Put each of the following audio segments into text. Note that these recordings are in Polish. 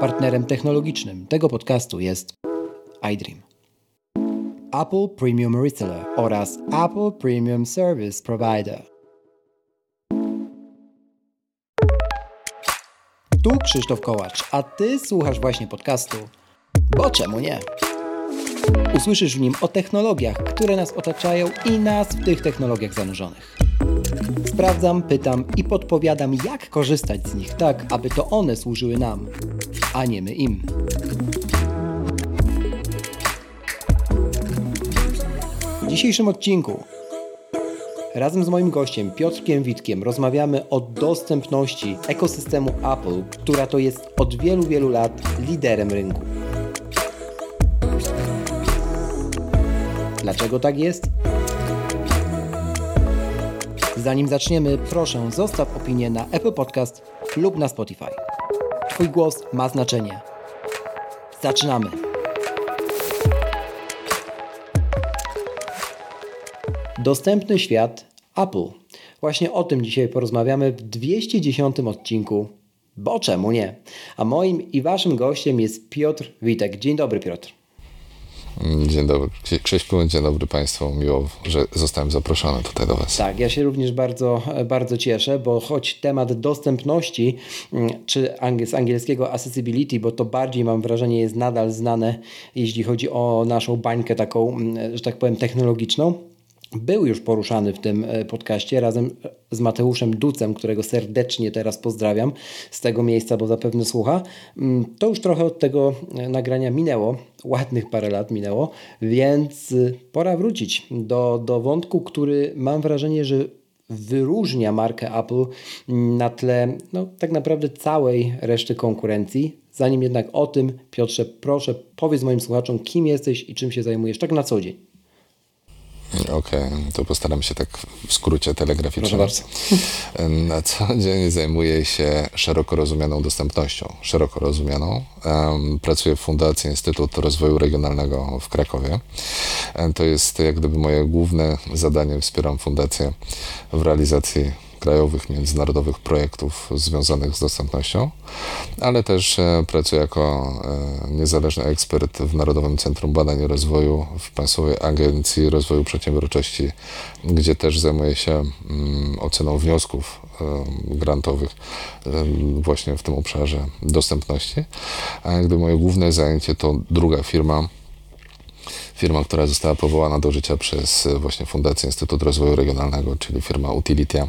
Partnerem technologicznym tego podcastu jest iDream. Apple Premium Reseller oraz Apple Premium Service Provider. Tu Krzysztof Kołacz, a Ty słuchasz właśnie podcastu. Bo czemu nie? Usłyszysz w nim o technologiach, które nas otaczają i nas w tych technologiach zanurzonych. Sprawdzam, pytam i podpowiadam, jak korzystać z nich tak, aby to one służyły nam, a nie my im. W dzisiejszym odcinku razem z moim gościem Piotrkiem Witkiem rozmawiamy o dostępności ekosystemu Apple, która to jest od wielu, wielu lat liderem rynku. Dlaczego tak jest? Zanim zaczniemy, proszę zostaw opinię na Apple Podcast lub na Spotify. Twój głos ma znaczenie. Zaczynamy! Dostępny świat Apple. Właśnie o tym dzisiaj porozmawiamy w 210 odcinku. Bo czemu nie? A moim i waszym gościem jest Piotr Witek. Dzień dobry, Piotr. Dzień dobry. Krzyśku, dzień dobry Państwu. Miło, że zostałem zaproszony tutaj do Was. Tak, ja się również bardzo, bardzo cieszę, bo choć temat dostępności, mm, czy z angielskiego accessibility, bo to bardziej mam wrażenie jest nadal znane, jeśli chodzi o naszą bańkę taką, mm, że tak powiem, technologiczną, był już poruszany w tym e, podcaście razem z Mateuszem Ducem, którego serdecznie teraz pozdrawiam z tego miejsca, bo zapewne słucha. Mm, to już trochę od tego e, nagrania minęło, ładnych parę lat minęło, więc e, pora wrócić do, do wątku, który mam wrażenie, że wyróżnia markę Apple na tle no, tak naprawdę całej reszty konkurencji. Zanim jednak o tym, Piotrze, proszę powiedz moim słuchaczom, kim jesteś i czym się zajmujesz tak na co dzień. Okej, okay, to postaram się tak w skrócie telegraficznym. Na co dzień zajmuję się szeroko rozumianą dostępnością. Szeroko rozumianą. Pracuję w Fundacji Instytut Rozwoju Regionalnego w Krakowie. To jest jak gdyby moje główne zadanie. Wspieram fundację w realizacji krajowych, międzynarodowych projektów związanych z dostępnością, ale też e, pracuję jako e, niezależny ekspert w Narodowym Centrum Badań i Rozwoju w Państwowej Agencji Rozwoju Przedsiębiorczości, gdzie też zajmuję się mm, oceną wniosków e, grantowych właśnie w tym obszarze dostępności. A gdy moje główne zajęcie to druga firma, firma, która została powołana do życia przez właśnie Fundację Instytut Rozwoju Regionalnego, czyli firma Utilitia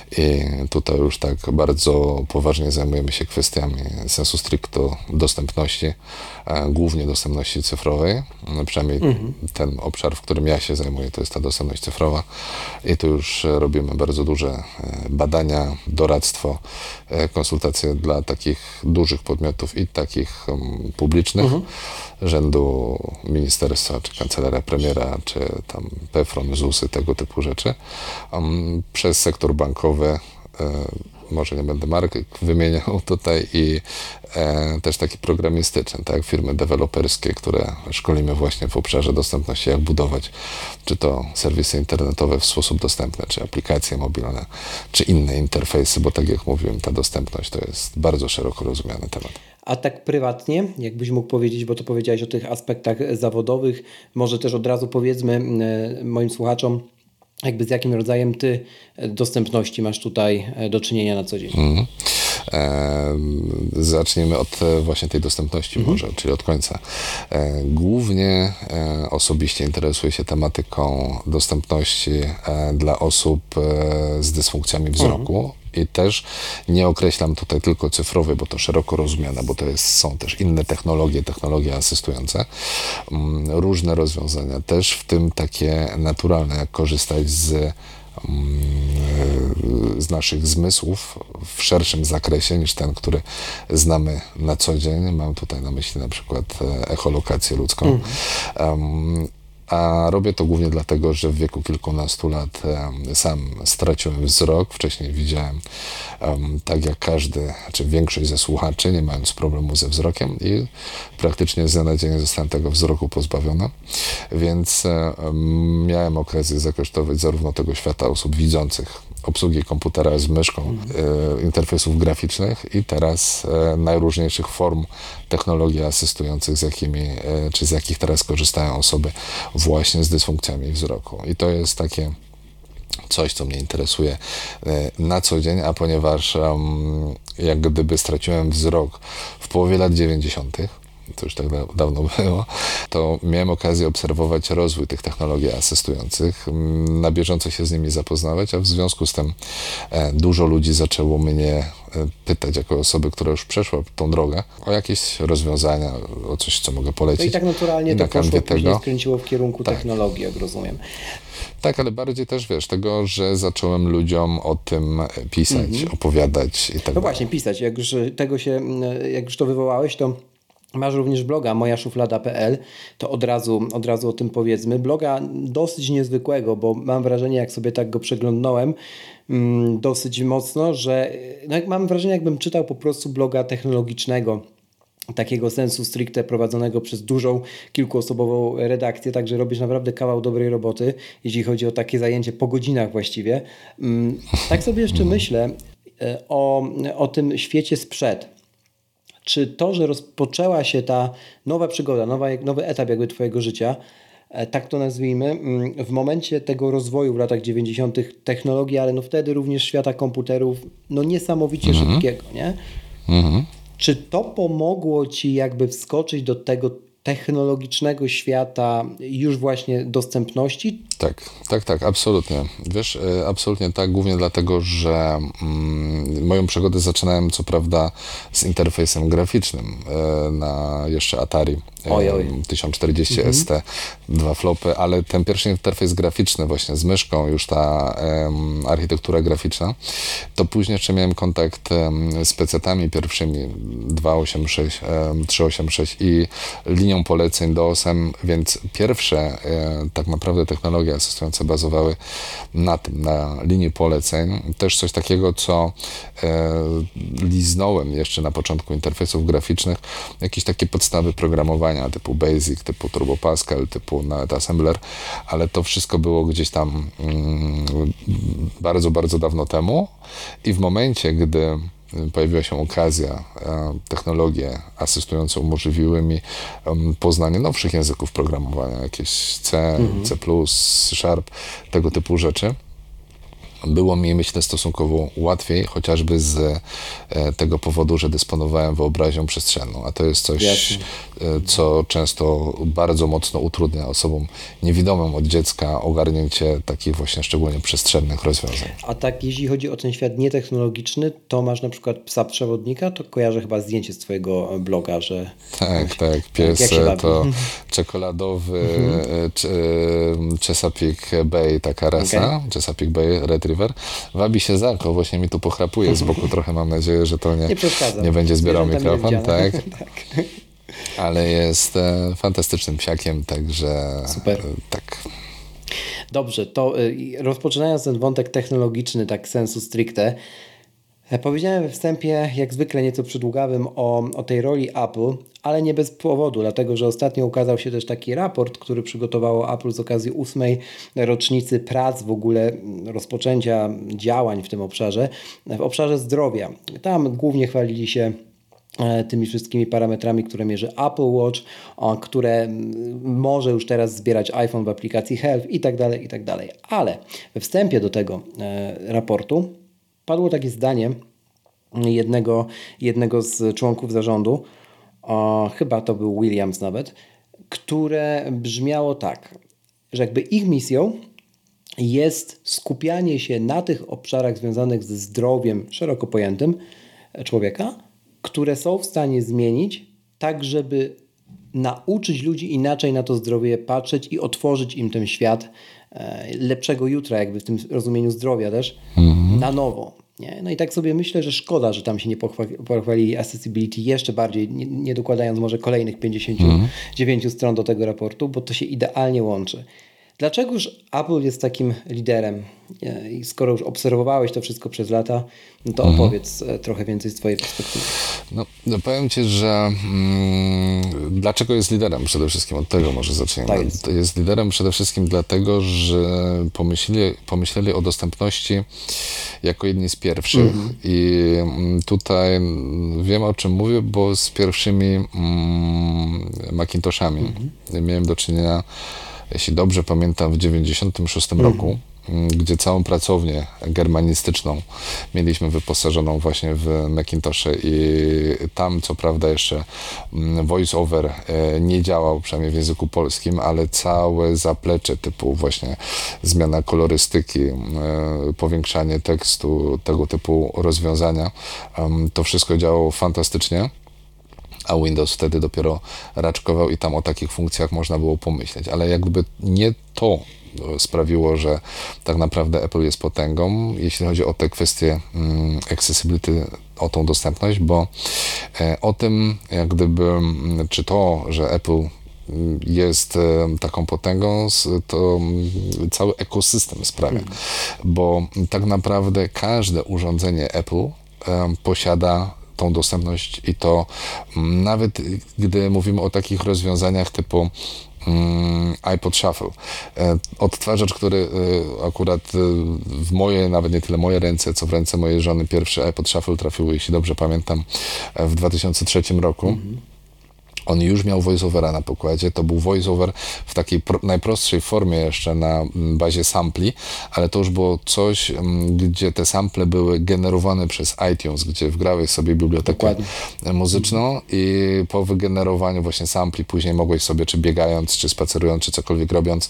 i tutaj już tak bardzo poważnie zajmujemy się kwestiami sensu stricto dostępności, głównie dostępności cyfrowej. No, przynajmniej mhm. ten obszar, w którym ja się zajmuję, to jest ta dostępność cyfrowa. I tu już robimy bardzo duże e, badania, doradztwo, e, konsultacje dla takich dużych podmiotów i takich um, publicznych, mhm. rzędu ministerstwa, czy kancelaria premiera, czy tam PFRON, ZUSy, tego typu rzeczy, przez sektor bankowy E, może nie będę marek wymieniał tutaj i e, też taki programistyczny, tak, firmy deweloperskie, które szkolimy właśnie w obszarze dostępności, jak budować, czy to serwisy internetowe w sposób dostępny, czy aplikacje mobilne, czy inne interfejsy, bo tak jak mówiłem, ta dostępność to jest bardzo szeroko rozumiany temat. A tak prywatnie, jakbyś mógł powiedzieć, bo to powiedziałeś o tych aspektach zawodowych, może też od razu powiedzmy e, moim słuchaczom, jakby z jakim rodzajem ty e, dostępności masz tutaj e, do czynienia na co dzień? E, zaczniemy od e, właśnie tej dostępności mm. może, czyli od końca. E, głównie e, osobiście interesuję się tematyką dostępności dla osób z dysfunkcjami wzroku. I też nie określam tutaj tylko cyfrowej, bo to szeroko rozumiane, bo to jest, są też inne technologie, technologie asystujące, mm, różne rozwiązania, też w tym takie naturalne, jak korzystać z mm, z naszych zmysłów w szerszym zakresie niż ten, który znamy na co dzień. Mam tutaj na myśli na przykład e, echolokację ludzką. Mm a robię to głównie dlatego, że w wieku kilkunastu lat sam straciłem wzrok. Wcześniej widziałem tak jak każdy, czy większość ze słuchaczy, nie mając problemu ze wzrokiem i praktycznie z dnia na dzień zostałem tego wzroku pozbawiony. Więc miałem okazję zakosztować zarówno tego świata osób widzących, obsługi komputera z myszką, e, interfejsów graficznych i teraz e, najróżniejszych form technologii asystujących, z jakimi, e, czy z jakich teraz korzystają osoby właśnie z dysfunkcjami wzroku. I to jest takie coś, co mnie interesuje na co dzień, a ponieważ um, jak gdyby straciłem wzrok w połowie lat 90., to już tak da dawno było, to miałem okazję obserwować rozwój tych technologii asystujących, mm, na bieżąco się z nimi zapoznawać, a w związku z tym e, dużo ludzi zaczęło mnie e, pytać, jako osoby, która już przeszła tą drogę, o jakieś rozwiązania, o coś, co mogę polecić. No i tak naturalnie I to poszło, tego- skręciło w kierunku technologii, jak rozumiem. Tak, ale bardziej też wiesz, tego, że zacząłem ludziom o tym pisać, opowiadać i tak No dalej. właśnie, pisać. Jak już tego się, mm, jak już to wywołałeś, to masz również bloga mojaszuflada.pl, to od razu, od razu o tym powiedzmy. Bloga dosyć niezwykłego, bo mam wrażenie, jak sobie tak go przeglądnąłem, mm, dosyć mocno, że no, mam wrażenie, jakbym czytał po prostu bloga technologicznego takiego sensu stricte prowadzonego przez dużą, kilkuosobową redakcję, także robisz naprawdę kawał dobrej roboty, jeśli chodzi o takie zajęcie po godzinach właściwie. Mm, Tak sobie jeszcze myślę e, o, o tym świecie sprzed. Czy to, że rozpoczęła się ta nowa przygoda, nowa, nowy etap jakby twojego życia, e, tak to nazwijmy, mm, w momencie tego rozwoju w latach 90. technologii, ale no wtedy również świata komputerów, no niesamowicie szybkiego, nie? Mhm. Czy to pomogło ci jakby wskoczyć do tego technologicznego świata już właśnie dostępności? Tak, tak, tak, absolutnie. Wiesz, e, absolutnie tak, głównie dlatego, że mm, moją przygodę zaczynałem co prawda z interfejsem graficznym e, na jeszcze Atari Oj, oj. 1040 ST, dwa flopy, ale ten pierwszy interfejs graficzny właśnie z myszką, już ta em, architektura graficzna, to później jeszcze miałem kontakt em, z PC-tami pierwszymi 286, em, 386 i linią poleceń DOS-em, więc pierwsze e, tak naprawdę technologie asystujące bazowały na tym, na linii poleceń. Też coś takiego, co e, liznąłem jeszcze na początku interfejsów graficznych, jakieś takie podstawy programowania typu BASIC, typu Turbo Pascal, typu nawet Assembler, ale to wszystko było gdzieś tam mm, bardzo, bardzo dawno temu i w momencie, gdy pojawiła się okazja, e, technologie asystujące umożliwiły mi poznanie nowszych języków programowania, jakieś C, C++, C Sharp, tego typu rzeczy. Było mi, myślę, stosunkowo łatwiej, chociażby z e, tego powodu, że dysponowałem wyobraźnią przestrzenną, a to jest coś, Jasne. e, co często bardzo mocno utrudnia osobom niewidomym od dziecka ogarnięcie takich właśnie szczególnie przestrzennych rozwiązań. A tak, jeśli chodzi o ten świat nietechnologiczny, to masz na przykład psa przewodnika, to kojarzę chyba zdjęcie z twojego bloga, że Tak, tak. Pies bawi? to czekoladowy Ch- e, Chesapeake Bay, taka rasa, Okej. Chesapeake Bay Retriever. Wabi się za oko, właśnie mi tu pochrapuje z boku trochę, mam nadzieję, że to nie, nie nie będzie zbierał Zwierzęta mikrofon, tak, tak. ale jest e, fantastycznym psiakiem, także Super. e, tak. Dobrze, to y, rozpoczynając ten wątek technologiczny, tak sensu stricte, powiedziałem we wstępie, jak zwykle nieco przydługawym, o, o tej roli Apple, ale nie bez powodu, dlatego że ostatnio ukazał się też taki raport, który przygotowało Apple z okazji ósmej rocznicy prac w ogóle mm, rozpoczęcia działań w tym obszarze, w obszarze zdrowia. Tam głównie chwalili się e, tymi wszystkimi parametrami, które mierzy Apple Watch, które mm, może już teraz zbierać iPhone w aplikacji Health i tak dalej, i tak dalej. Ale we wstępie do tego e, raportu padło takie zdanie jednego, jednego z członków zarządu, o, chyba to był Williams nawet, które brzmiało tak, że jakby ich misją jest skupianie się na tych obszarach związanych ze zdrowiem szeroko pojętym człowieka, które są w stanie zmienić tak, żeby nauczyć ludzi inaczej na to zdrowie patrzeć i otworzyć im ten świat e, lepszego jutra, jakby w tym rozumieniu zdrowia też, na nowo. Nie? No i tak sobie myślę, że szkoda, że tam się nie pochwa- pochwalili accessibility jeszcze bardziej, nie, nie dokładając może kolejnych 59 stron do tego raportu, bo to się idealnie łączy. Dlaczegoż Apple jest takim liderem I skoro już obserwowałeś to wszystko przez lata, no to mhm. opowiedz e, trochę więcej z Twojej perspektywy. No, no powiem Ci, że mm, dlaczego jest liderem? Przede wszystkim od tego może zaczniemy. Tak jest. jest liderem przede wszystkim dlatego, że pomyśleli, pomyśleli o dostępności jako jedni z pierwszych mhm. i mm, tutaj wiem o czym mówię, bo z pierwszymi mm, Macintoshami mhm. miałem do czynienia jeśli dobrze pamiętam, w 1996 mhm. roku, mm, gdzie całą pracownię germanistyczną mieliśmy wyposażoną właśnie w Macintoshe i tam co prawda jeszcze mm, voice-over e, nie działał, przynajmniej w języku polskim, ale całe zaplecze typu właśnie zmiana kolorystyki, e, powiększanie tekstu, tego typu rozwiązania, to wszystko działało fantastycznie a Windows wtedy dopiero raczkował i tam o takich funkcjach można było pomyśleć. Ale jakby nie to sprawiło, że tak naprawdę Apple jest potęgą, jeśli chodzi o te kwestie mm, accessibility, o tą dostępność, bo e, o tym, jak gdyby, mm, czy to, że Apple mm, jest e, taką potęgą, to cały ekosystem sprawia, hmm. bo tak naprawdę każde urządzenie Apple posiada tą dostępność i to nawet gdy mówimy o takich rozwiązaniach typu iPod Shuffle. E, odtwarzacz, który e, akurat e, w moje, nawet nie tyle moje ręce, co w ręce mojej żony, pierwszy iPod Shuffle trafił, jeśli dobrze pamiętam, w 2003 roku. On już miał voiceovera na pokładzie. To był voiceover w takiej najprostszej formie jeszcze na mm, bazie sampli, ale to już było coś, mm, gdzie te sample były generowane przez iTunes, gdzie wgrałeś sobie bibliotekę Dokładnie. muzyczną i po wygenerowaniu właśnie sampli później mogłeś sobie, czy biegając, czy spacerując, czy cokolwiek robiąc,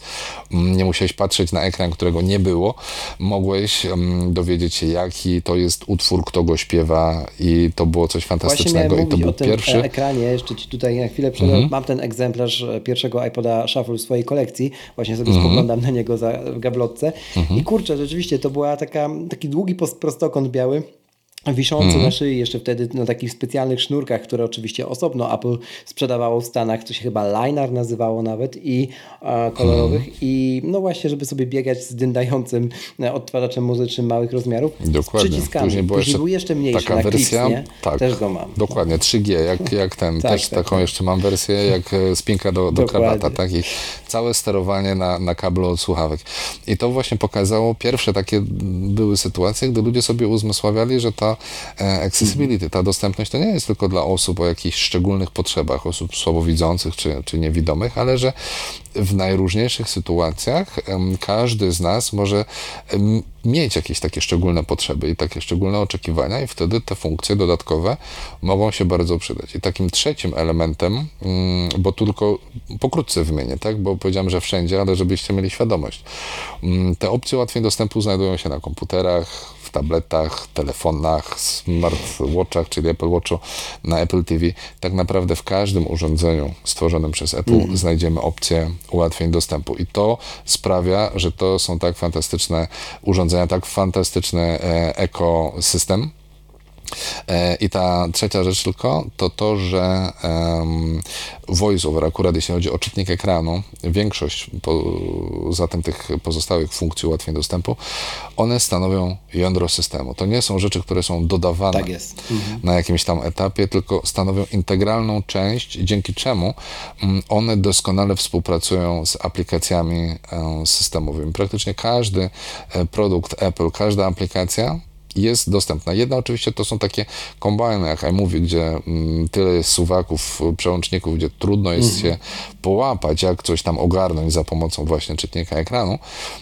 mm, nie musiałeś patrzeć na ekran, którego nie było. Mogłeś dowiedzieć się, jaki to jest utwór, kto go śpiewa i to było coś fantastycznego. I to był pierwszy. ekranie, jeszcze ci tutaj na chwilę przed, mm -hmm. mam ten egzemplarz e, pierwszego iPoda Shuffle w swojej kolekcji, właśnie sobie -hmm. spoglądam na niego za, w gablotce -hmm. i kurczę, rzeczywiście to była taka, taki długi prostokąt biały, wiszący mm. na szyi jeszcze wtedy na takich specjalnych sznurkach, które oczywiście osobno Apple sprzedawało w Stanach, co się chyba Linar nazywało nawet i e, kolorowych mm. i no właśnie, żeby sobie biegać z dyndającym e, odtwarzaczem muzycznym małych rozmiarów Dokładnie. z przyciskami. Później, jeszcze był jeszcze mniejszy taka wersja, Clips, tak, też go mam. Dokładnie, 3G, jak, jak ten, tak, też tak, taką tak. jeszcze mam wersję jak e, spinka do, do krawata, tak i całe sterowanie na, na kablu od słuchawek. I to właśnie pokazało, pierwsze takie były sytuacje, gdy ludzie sobie uzmysławiali, że ta E, accessibility, ta dostępność to nie jest tylko dla osób o jakichś szczególnych potrzebach, osób słabowidzących czy, czy niewidomych, ale że w najróżniejszych sytuacjach każdy z nas może mieć jakieś takie szczególne potrzeby i takie szczególne oczekiwania i wtedy te funkcje dodatkowe mogą się bardzo przydać. I takim trzecim elementem, mm, bo tylko pokrótce wymienię, tak, bo powiedziałem, że wszędzie, ale żebyście mieli świadomość. Mm, te opcje łatwiej dostępu znajdują się na komputerach, tabletach, telefonach, smartwatchach, czyli Apple Watchu, na Apple TV. Tak naprawdę w każdym urządzeniu stworzonym przez Apple mm. znajdziemy opcję ułatwień dostępu. I to sprawia, że to są tak fantastyczne urządzenia, tak fantastyczny e, ekosystem, I ta trzecia rzecz tylko to to, że um, VoiceOver, akurat jeśli chodzi o czytnik ekranu, większość poza tym tych pozostałych funkcji ułatwień dostępu, one stanowią jądro systemu. To nie są rzeczy, które są dodawane tak mhm. na jakimś tam etapie, tylko stanowią integralną część, dzięki czemu um, one doskonale współpracują z aplikacjami um, systemowymi. Praktycznie każdy e, produkt Apple, każda aplikacja jest dostępna. Jedna oczywiście to są takie kombajny, jak iMovie, gdzie mm, tyle jest suwaków, przełączników, gdzie trudno jest mhm. się połapać, jak coś tam ogarnąć za pomocą właśnie czytnika ekranu,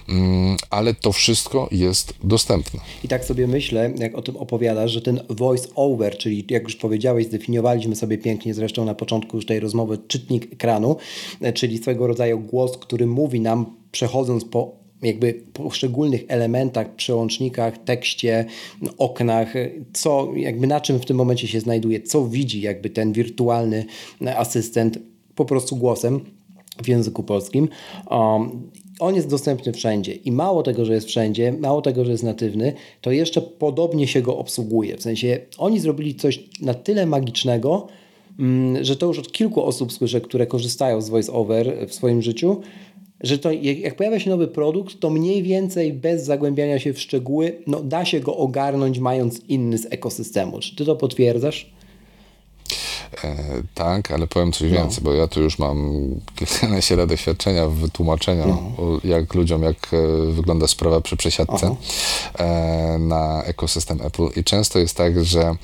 mm, ale to wszystko jest dostępne. I tak sobie myślę, jak o tym opowiadasz, że ten voice over, czyli jak już powiedziałeś, zdefiniowaliśmy sobie pięknie zresztą na początku już tej rozmowy czytnik ekranu, e, czyli swego rodzaju głos, który mówi nam przechodząc po jakby poszczególnych elementach, przełącznikach, tekście, oknach, co jakby na czym w tym momencie się znajduje, co widzi jakby ten wirtualny asystent po prostu głosem w języku polskim. Um, on jest dostępny wszędzie i mało tego, że jest wszędzie, mało tego, że jest natywny, to jeszcze podobnie się go obsługuje. W sensie oni zrobili coś na tyle magicznego, mm, że to już od kilku osób słyszę, które korzystają z VoiceOver w swoim życiu, że to jak pojawia się nowy produkt, to mniej więcej bez zagłębiania się w szczegóły, no da się go ogarnąć mając inny z ekosystemu. Czy ty to potwierdzasz? E, tak, ale powiem coś no. więcej, bo ja tu już mam kilkanaście lat doświadczenia w wytłumaczeniu, no. jak ludziom, jak e, wygląda sprawa przy przesiadce e, na ekosystem Apple. I często jest tak, że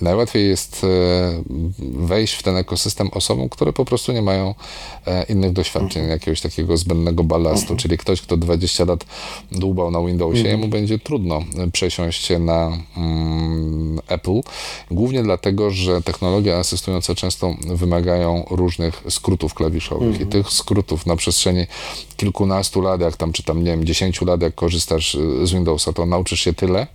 najłatwiej jest e, wejść w ten ekosystem osobom, które po prostu nie mają e, innych doświadczeń, mhm. jakiegoś takiego zbędnego ballastu, mhm. czyli ktoś, kto 20 lat dłubał na Windowsie, mhm. jemu będzie trudno e, przesiąść się na mm, Apple, głównie dlatego, że technologie asystujące często wymagają różnych skrótów klawiszowych i tych skrótów na przestrzeni kilkunastu lat, jak tam, czy tam, nie wiem, 10 lat, jak korzystasz z Windowsa, to nauczysz się tyle,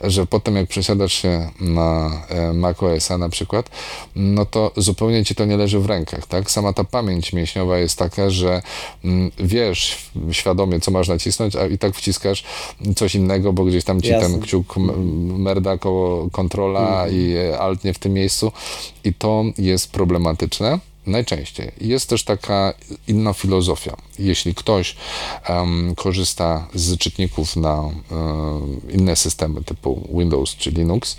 że potem jak przesiadasz się na e, macOSa na przykład, no to zupełnie ci to nie leży w rękach, tak? Sama ta pamięć mięśniowa jest taka, że mm, wiesz świadomie, co masz nacisnąć, a i tak wciskasz coś innego, bo gdzieś tam ci Jasne. ten kciuk merda koło kontrola mhm. i alt nie w tym miejscu i to jest problematyczne. Najczęściej. Jest też taka inna filozofia. Jeśli ktoś um, korzysta z czytników na um, inne systemy typu Windows czy Linux,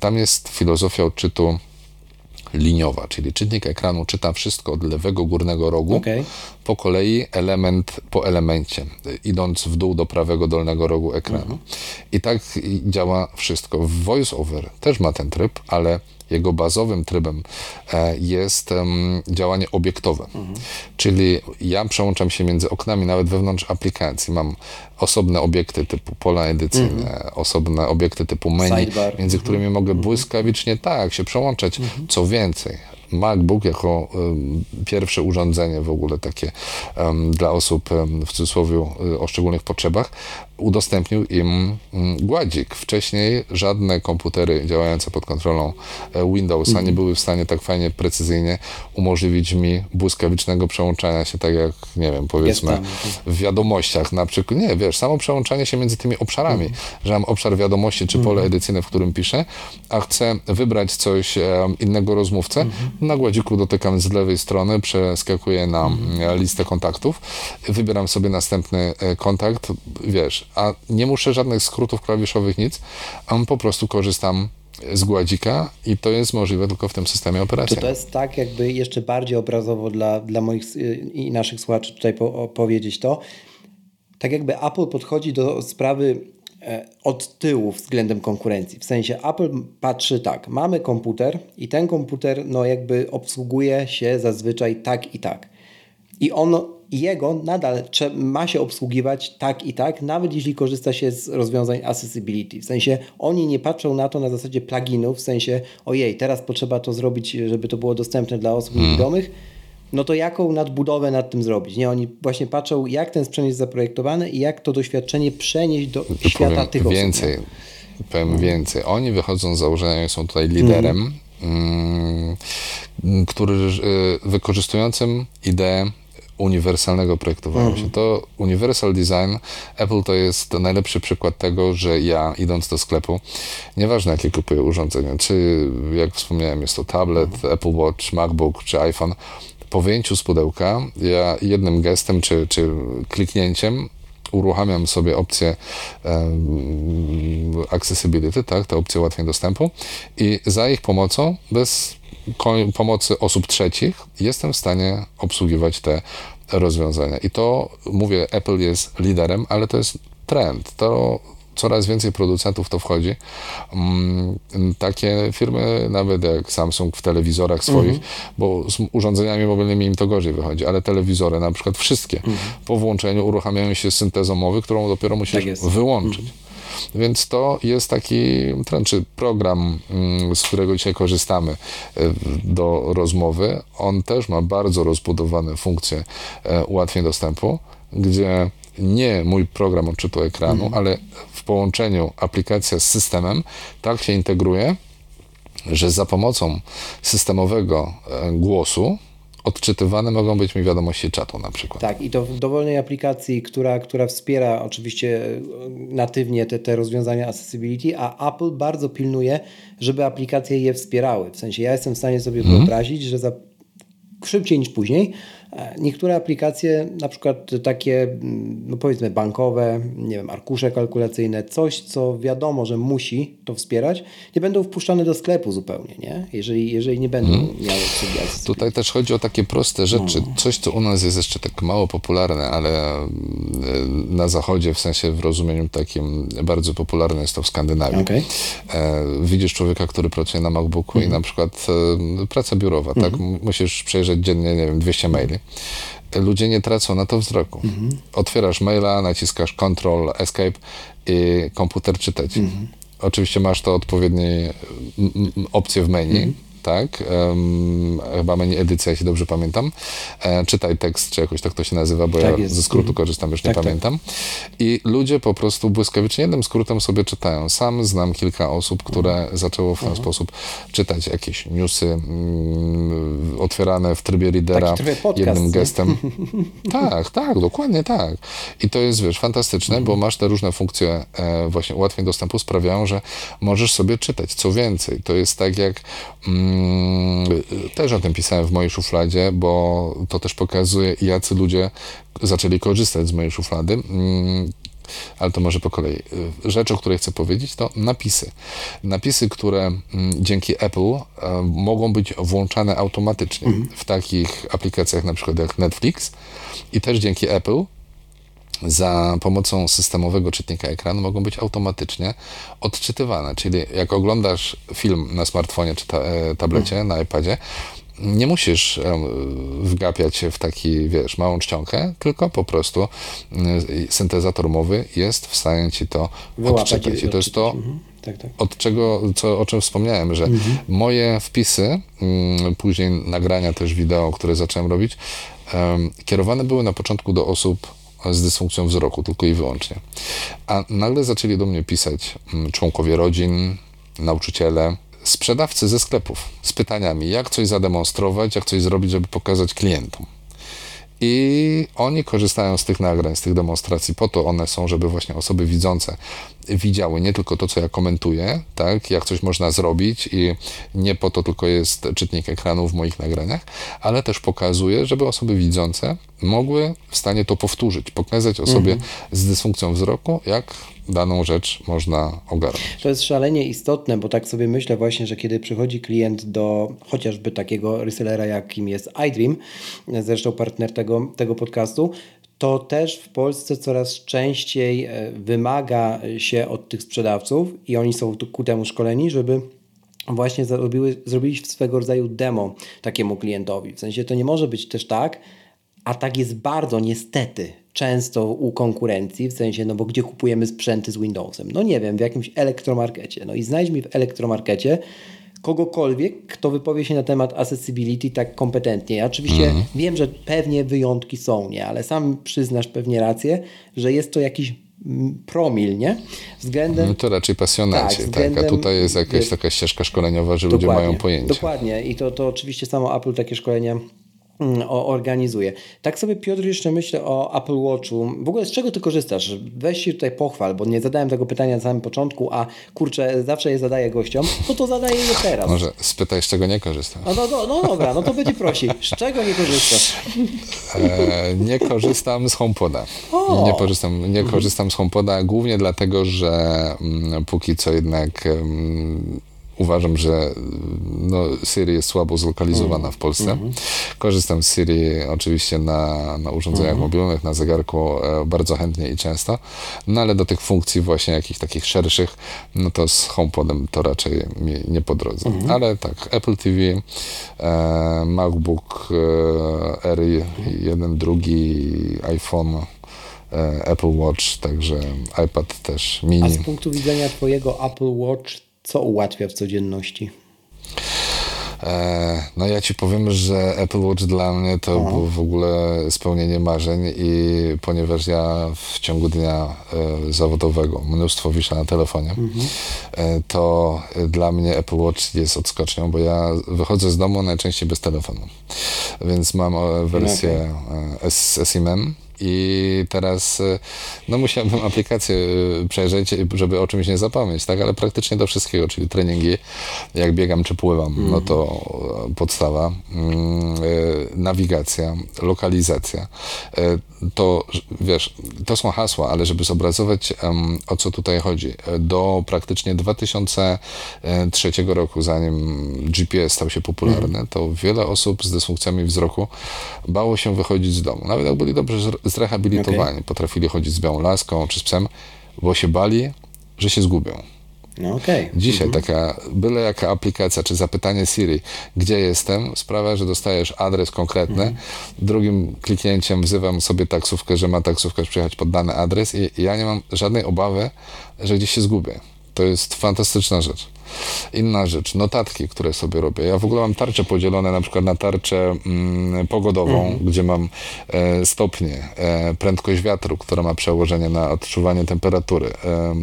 tam jest filozofia odczytu liniowa, czyli czytnik ekranu czyta wszystko od lewego górnego rogu okay. po kolei, element po elemencie, idąc w dół do prawego dolnego rogu ekranu. Mhm. I tak działa wszystko. VoiceOver też ma ten tryb, ale jego bazowym trybem e, jest działanie obiektowe. Mhm. Czyli ja przełączam się między oknami, nawet wewnątrz aplikacji. Mam osobne obiekty typu pola edycyjne, mhm. osobne obiekty typu menu, Sidebar. między którymi mhm. mogę mhm. błyskawicznie tak się przełączać. Mhm. Co więcej, MacBook jako pierwsze urządzenie w ogóle takie dla osób w cudzysłowie y, o szczególnych potrzebach udostępnił im mm, gładzik. Wcześniej żadne komputery działające pod kontrolą e, Windowsa nie mhm. były w stanie tak fajnie, precyzyjnie umożliwić mi błyskawicznego przełączania się, tak jak, nie wiem, powiedzmy w wiadomościach na przykład. Nie, wiesz, samo przełączanie się między tymi obszarami, mm. że mam obszar wiadomości czy pole mm. edycyjne, w którym piszę, a chcę wybrać coś e, innego rozmówcę. Na gładziku dotykam z lewej strony, przeskakuję na mm. listę kontaktów, wybieram sobie następny kontakt, wiesz, a nie muszę żadnych skrótów klawiszowych, nic, a po prostu korzystam z gładzika i to jest możliwe tylko w tym systemie operacyjnym. To, to jest tak jakby jeszcze bardziej obrazowo dla, dla moich i naszych słuchaczy tutaj po, powiedzieć to. Tak jakby Apple podchodzi do sprawy e, od tyłu względem konkurencji. W sensie Apple patrzy tak, mamy komputer i ten komputer no jakby obsługuje się zazwyczaj tak i tak. I on jego nadal ma się obsługiwać tak i tak, nawet jeśli korzysta się z rozwiązań accessibility. W sensie oni nie patrzą na to na zasadzie pluginów, w sensie ojej, teraz potrzeba to zrobić, żeby to było dostępne dla osób hmm. No to jaką nadbudowę nad tym zrobić? Nie, oni właśnie patrzą, jak ten sprzęt jest zaprojektowany i jak to doświadczenie przenieść do to świata tych więcej, osób. Więcej, powiem hmm. więcej. Oni wychodzą z założenia, są tutaj liderem, hmm. hmm który y, wykorzystującym ideę uniwersalnego projektowania mhm. się. To Universal Design Apple to jest najlepszy przykład tego, że ja idąc do sklepu, nieważne jakie kupuję urządzenie, czy jak wspomniałem jest to tablet, mhm. Apple Watch, MacBook czy iPhone, po wyjęciu z pudełka ja jednym gestem czy, czy kliknięciem uruchamiam sobie opcję accessibility, tak, tę opcję ułatwień dostępu i za ich pomocą, bez pomocy osób trzecich, jestem w stanie obsługiwać te rozwiązania. I to, mówię, Apple jest liderem, ale to jest trend. To coraz więcej producentów to wchodzi. Mm, takie firmy, nawet jak Samsung w telewizorach swoich, mhm. bo z urządzeniami mobilnymi im to gorzej wychodzi, ale telewizory, na przykład wszystkie, mhm. po włączeniu uruchamiają się syntezą mowy, którą dopiero musisz tak wyłączyć. Mhm. Więc to jest taki trend, czy program, mm, z którego dzisiaj korzystamy e, do rozmowy. On też ma bardzo rozbudowane funkcje e, ułatwień dostępu, gdzie nie mój program odczytu ekranu, mhm. ale połączeniu aplikacja z systemem tak się integruje, że za pomocą systemowego e, głosu odczytywane mogą być mi wiadomości czatu na przykład. Tak, i to w dowolnej aplikacji, która, która wspiera oczywiście e, natywnie te, te rozwiązania accessibility, a Apple bardzo pilnuje, żeby aplikacje je wspierały. W sensie ja jestem w stanie sobie hmm. wyobrazić, że za szybciej niż później niektóre aplikacje, na przykład takie, mm, no powiedzmy bankowe, nie wiem, arkusze kalkulacyjne, coś, co wiadomo, że musi to wspierać, nie będą wpuszczane do sklepu zupełnie, nie? Jeżeli, jeżeli nie będą hmm. miały obsługi Tutaj też chodzi o takie proste rzeczy. No. Coś, co u nas jest jeszcze tak mało popularne, ale mm, na zachodzie, w sensie w rozumieniu takim bardzo popularne jest to w Skandynawii. Okay. E, widzisz człowieka, który pracuje na MacBooku i mhm. na przykład e, praca biurowa, tak? Mhm. Musisz przejrzeć dziennie, nie wiem, 200 maili ludzie nie tracą na to wzroku. Mhm. Otwierasz maila, naciskasz Ctrl, Escape i komputer czytać. Oczywiście masz to odpowiednie opcje w menu, tak? Um, chyba menu edycja, jeśli dobrze pamiętam. E, czytaj tekst, czy jakoś tak to się nazywa, bo tak ja jest. ze skrótu mhm. korzystam, już tak, nie tak. pamiętam. I ludzie po prostu błyskawicznie jednym skrótem sobie czytają. Sam znam kilka osób, które mhm. zaczęło w ten mhm. sposób czytać jakieś newsy mm, otwierane w trybie podcast, jednym gestem. tak, tak, dokładnie tak. I to jest, wiesz, fantastyczne, bo masz te różne funkcje e, właśnie ułatwień dostępu sprawiają, że możesz sobie czytać. Co więcej, to jest tak jak Mm, też o tym pisałem w mojej szufladzie, bo to też pokazuje, jacy ludzie zaczęli korzystać z mojej szuflady. Mm, ale to może po kolei. Rzecz, o której chcę powiedzieć, to napisy. Napisy, które mm, dzięki Apple e, mogą być włączane automatycznie mhm. w takich aplikacjach na przykład jak Netflix i też dzięki Apple za pomocą systemowego czytnika ekranu mogą być automatycznie odczytywane. Czyli jak oglądasz film na smartfonie czy ta, e, tablecie, hmm. na iPadzie, nie musisz wgapiać się w taki, wiesz, małą czcionkę, tylko po prostu e, syntezator mowy jest w stanie ci to Wyłapać odczytać. I to jest to, mhm. tak, tak. od czego, co, o czym wspomniałem, że mhm. moje wpisy, mm, później nagrania też wideo, które zacząłem robić, kierowane były na początku do osób z dysfunkcją wzroku, tylko i wyłącznie. A nagle zaczęli do mnie pisać mm, członkowie rodzin, nauczyciele, sprzedawcy ze sklepów z pytaniami, jak coś zademonstrować, jak coś zrobić, żeby pokazać klientom. I oni korzystają z tych nagrań, z tych demonstracji, po to one są, żeby właśnie osoby widzące widziały nie tylko to, co ja komentuję, tak, jak coś można zrobić i nie po to tylko jest czytnik ekranu w moich nagraniach, ale też pokazuje, żeby osoby widzące mogły w stanie to powtórzyć, pokazać osobie mhm. z dysfunkcją wzroku, jak daną rzecz można ogarnąć. To jest szalenie istotne, bo tak sobie myślę właśnie, że kiedy przychodzi klient do chociażby takiego resellera, jakim jest iDream, zresztą partner tego, tego podcastu, to też w Polsce coraz częściej e, wymaga się od tych sprzedawców i oni są ku temu szkoleni, żeby właśnie zrobiły, zrobili swego rodzaju demo takiemu klientowi. W sensie to nie może być też tak, a tak jest bardzo niestety często u konkurencji, w sensie, no bo gdzie kupujemy sprzęty z Windowsem? No nie wiem, w jakimś elektromarkecie. No i znajdź mi w elektromarkecie kogokolwiek, kto wypowie się na temat accessibility tak kompetentnie. Ja oczywiście mm. wiem, że pewnie wyjątki są, nie, ale sam przyznasz pewnie rację, że jest to jakiś promil, nie? Względem... No to raczej pasjonaci, tak, względem, tak, a tutaj jest jakaś taka ścieżka szkoleniowa, że ludzie mają pojęcie. Dokładnie i to, to oczywiście samo Apple takie szkolenia organizuje. Tak sobie Piotr jeszcze myślę o Apple Watchu. W ogóle z czego ty korzystasz? Weź się tutaj pochwal, bo nie zadałem tego pytania na samym początku, a kurczę, zawsze je zadaję gościom, no to zadaję je teraz. Może spytaj, z czego nie korzystam. No, no, no, no dobra, no to będzie prosi. Z czego nie korzystasz? E, nie korzystam z HomePoda. O. Nie, korzystam, nie korzystam z HomePoda głównie dlatego, że mm, póki co jednak mm, uważam, że no, Siri jest słabo zlokalizowana w Polsce. Mm -hmm. Korzystam z Siri oczywiście na, na urządzeniach mm -hmm. mobilnych, na zegarku e, bardzo chętnie i często, no ale do tych funkcji właśnie jakichś takich szerszych, no to z HomePodem to raczej mi nie po drodze. Mm -hmm. Ale tak, Apple TV, e, MacBook e, R, jeden, drugi, iPhone, e, Apple Watch, także iPad też mini. A z punktu widzenia Twojego Apple Watch co ułatwia w codzienności? E, no ja ci powiem, że Apple Watch dla mnie to Aha. było w ogóle spełnienie marzeń i ponieważ ja w ciągu dnia e, zawodowego mnóstwo wiszę na telefonie, mhm. e, to dla mnie Apple Watch jest odskocznią, bo ja wychodzę z domu najczęściej bez telefonu. Więc mam wersję okay. SIMM I teraz e, no musiałbym aplikację e, przejrzeć, żeby o czymś nie zapomnieć, tak? Ale praktycznie do wszystkiego, czyli treningi, jak biegam czy pływam, no to podstawa, mm, nawigacja, lokalizacja. To wiesz, to są hasła, ale żeby zobrazować o co tutaj chodzi. Do praktycznie 2003 roku, zanim GPS stał się popularny, to wiele osób z dysfunkcjami wzroku bało się wychodzić z domu. Nawet jak byli dobrze zrehabilitowani, okay. potrafili chodzić z białą laską czy z psem, bo się bali, że się zgubią. No okay. Dzisiaj mhm. taka, byle jaka aplikacja, czy zapytanie Siri, gdzie jestem, sprawia, że dostajesz adres konkretny. Mhm. Drugim kliknięciem wzywam sobie taksówkę, że ma taksówka przyjechać pod dany adres i ja nie mam żadnej obawy, że gdzieś się zgubię. To jest fantastyczna rzecz. Inna rzecz, notatki, które sobie robię. Ja w ogóle mam tarcze podzielone na przykład na tarczę mm, pogodową, mhm. gdzie mam e, stopnie, e, prędkość wiatru, która ma przełożenie na odczuwanie temperatury, e,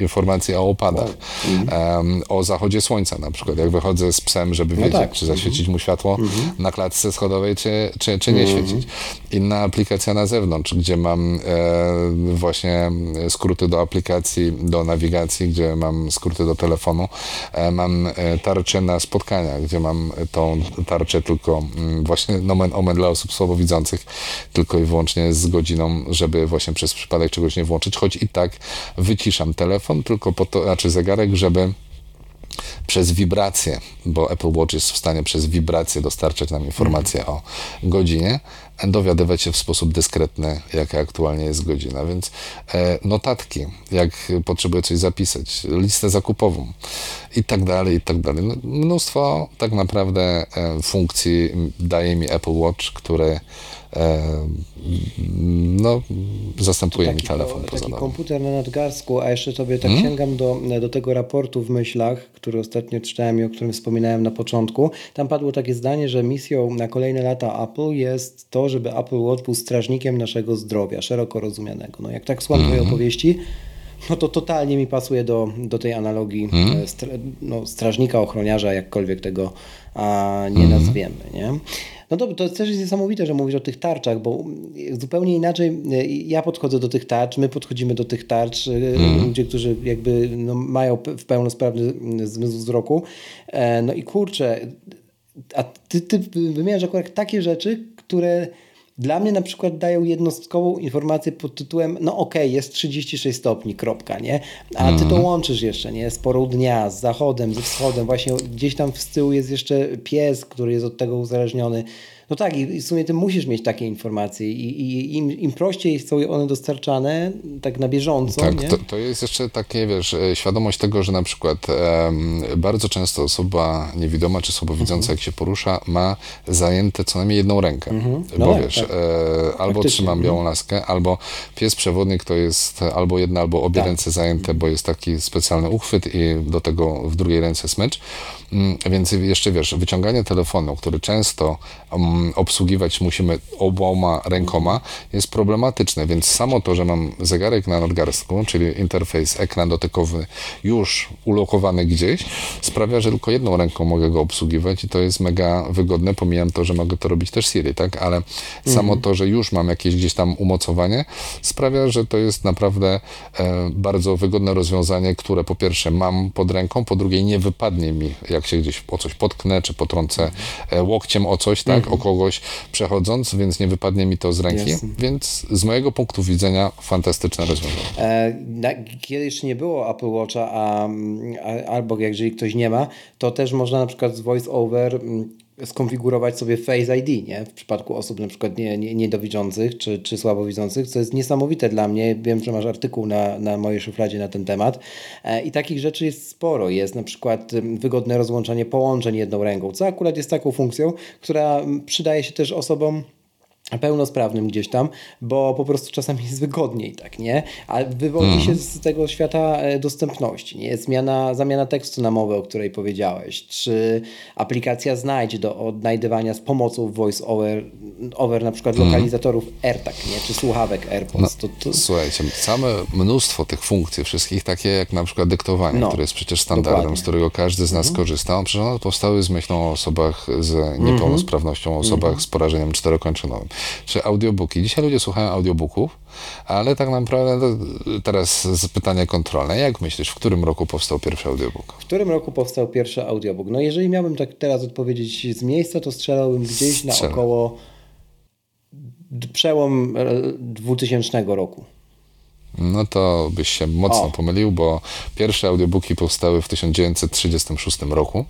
informacje o opadach, mhm. o zachodzie słońca na przykład, jak wychodzę z psem, żeby no wiedzieć, tak. czy zaświecić mu światło mhm. na klatce schodowej, czy, czy, czy nie mhm. świecić. Inna aplikacja na zewnątrz, gdzie mam e, właśnie skróty do aplikacji, do nawigacji, gdzie mam skróty do telefonu, mam e, tarczę na spotkania, gdzie mam tą tarczę tylko mm, właśnie nomen omen dla osób słabowidzących, tylko i wyłącznie z godziną, żeby właśnie przez przypadek czegoś nie włączyć, choć i tak wyciszam telefon, tylko po to, znaczy zegarek, żeby przez wibrację, bo Apple Watch jest w stanie przez wibrację dostarczać nam informacje o godzinie, dowiadywać się w sposób dyskretny, jaka aktualnie jest godzina. Więc e, notatki, jak potrzebuję coś zapisać, listę zakupową i tak dalej, i tak dalej. No, mnóstwo tak naprawdę e, funkcji daje mi Apple Watch, które no, zastępuje taki, mi telefon Taki poza komputer na nadgarstku, a jeszcze sobie tak hmm? sięgam do, do tego raportu w myślach, który ostatnio czytałem i o którym wspominałem na początku. Tam padło takie zdanie, że misją na kolejne lata Apple jest to, żeby Apple Watch był strażnikiem naszego zdrowia, szeroko rozumianego. No jak tak słucham hmm. twojej opowieści, no to totalnie mi pasuje do, do tej analogii hmm? stra, no, strażnika, ochroniarza, jakkolwiek tego a, nie hmm. nazwiemy. Nie? No to, to też jest niesamowite, że mówisz o tych tarczach, bo zupełnie inaczej e, ja podchodzę do tych tarcz, my podchodzimy do tych tarcz, mm. ludzie, którzy jakby no, mają w pełnosprawny zmysł wzroku. E, no i kurczę, a ty, ty wymieniasz akurat takie rzeczy, które dla mnie na przykład dają jednostkową informację pod tytułem, no okej, okay, jest 36 stopni, kropka, nie? A ty to mhm. łączysz jeszcze, nie? Z porą dnia, z zachodem, ze wschodem, właśnie gdzieś tam z tyłu jest jeszcze pies, który jest od tego uzależniony. No tak, i w sumie ty musisz mieć takie informacje i, i im, im, prościej są one dostarczane, tak na bieżąco. Tak, to, to, jest jeszcze takie, wiesz, e, świadomość tego, że na przykład um, bardzo często osoba niewidoma czy słabowidząca, mhm. jak się porusza, ma zajęte co najmniej jedną rękę. Mhm. No Bo tak, wiesz, tak. e, albo trzymam białą mhm. laskę, albo pies przewodnik to jest albo jedna, albo obie tak. ręce zajęte, bo jest taki specjalny uchwyt i do tego w drugiej ręce smycz. Mm, więc jeszcze wiesz, wyciąganie telefonu, który często um, obsługiwać musimy oboma rękoma, jest problematyczne, więc samo to, że mam zegarek na nadgarstku, czyli interfejs, ekran dotykowy już ulokowany gdzieś, sprawia, że tylko jedną ręką mogę go obsługiwać i to jest mega wygodne. Pomijam to, że mogę to robić też Siri, tak? Ale samo mhm. to, że już mam jakieś gdzieś tam umocowanie, sprawia, że to jest naprawdę e, bardzo wygodne rozwiązanie, które po pierwsze mam pod ręką, po drugie nie wypadnie mi jak się gdzieś o coś potknę, czy potrącę e, łokciem o coś, tak, mhm. Kogoś przechodząc, więc nie wypadnie mi to z ręki. Jasne. Więc z mojego punktu widzenia fantastyczne rozwiązanie. E, kiedy jeszcze nie było Apple Watcha, a, a, albo jeżeli ktoś nie ma, to też można na przykład z voice over mm, skonfigurować sobie Face ID, nie? W przypadku osób na przykład nie, nie, niedowidzących czy, czy słabowidzących, co jest niesamowite dla mnie. Wiem, że masz artykuł na, na mojej szufladzie na ten temat e, i takich rzeczy jest sporo. Jest na przykład wygodne rozłączanie połączeń jedną ręką, co akurat jest taką funkcją, która przydaje się też osobom pełnosprawnym gdzieś tam, bo po prostu czasami jest wygodniej, tak, nie? A wywodzi mm. się z tego świata e, dostępności, nie? Zmiana, zamiana tekstu na mowę, o której powiedziałeś, czy aplikacja Znajdź do odnajdywania z pomocą voice over, na przykład mm. lokalizatorów AirTag, nie? Czy słuchawek AirPods. No, to, to... Słuchajcie, całe mnóstwo tych funkcji, wszystkich takie jak na przykład dyktowanie, no, które jest przecież standardem, dokładnie. z którego każdy z nas mm. korzysta, przecież one powstały z myślą o osobach z niepełnosprawnością, o osobach mm. z porażeniem czterokończynowym. Czy audiobooki. Dzisiaj ludzie słuchają audiobooków, ale tak naprawdę teraz pytanie kontrolne. Jak myślisz, w którym roku powstał pierwszy audiobook? W którym roku powstał pierwszy audiobook? No jeżeli miałbym tak teraz odpowiedzieć z miejsca, to strzelałbym gdzieś na około przełom 2000 roku. No to byś się mocno o. pomylił, bo pierwsze audiobooki powstały w 1936 roku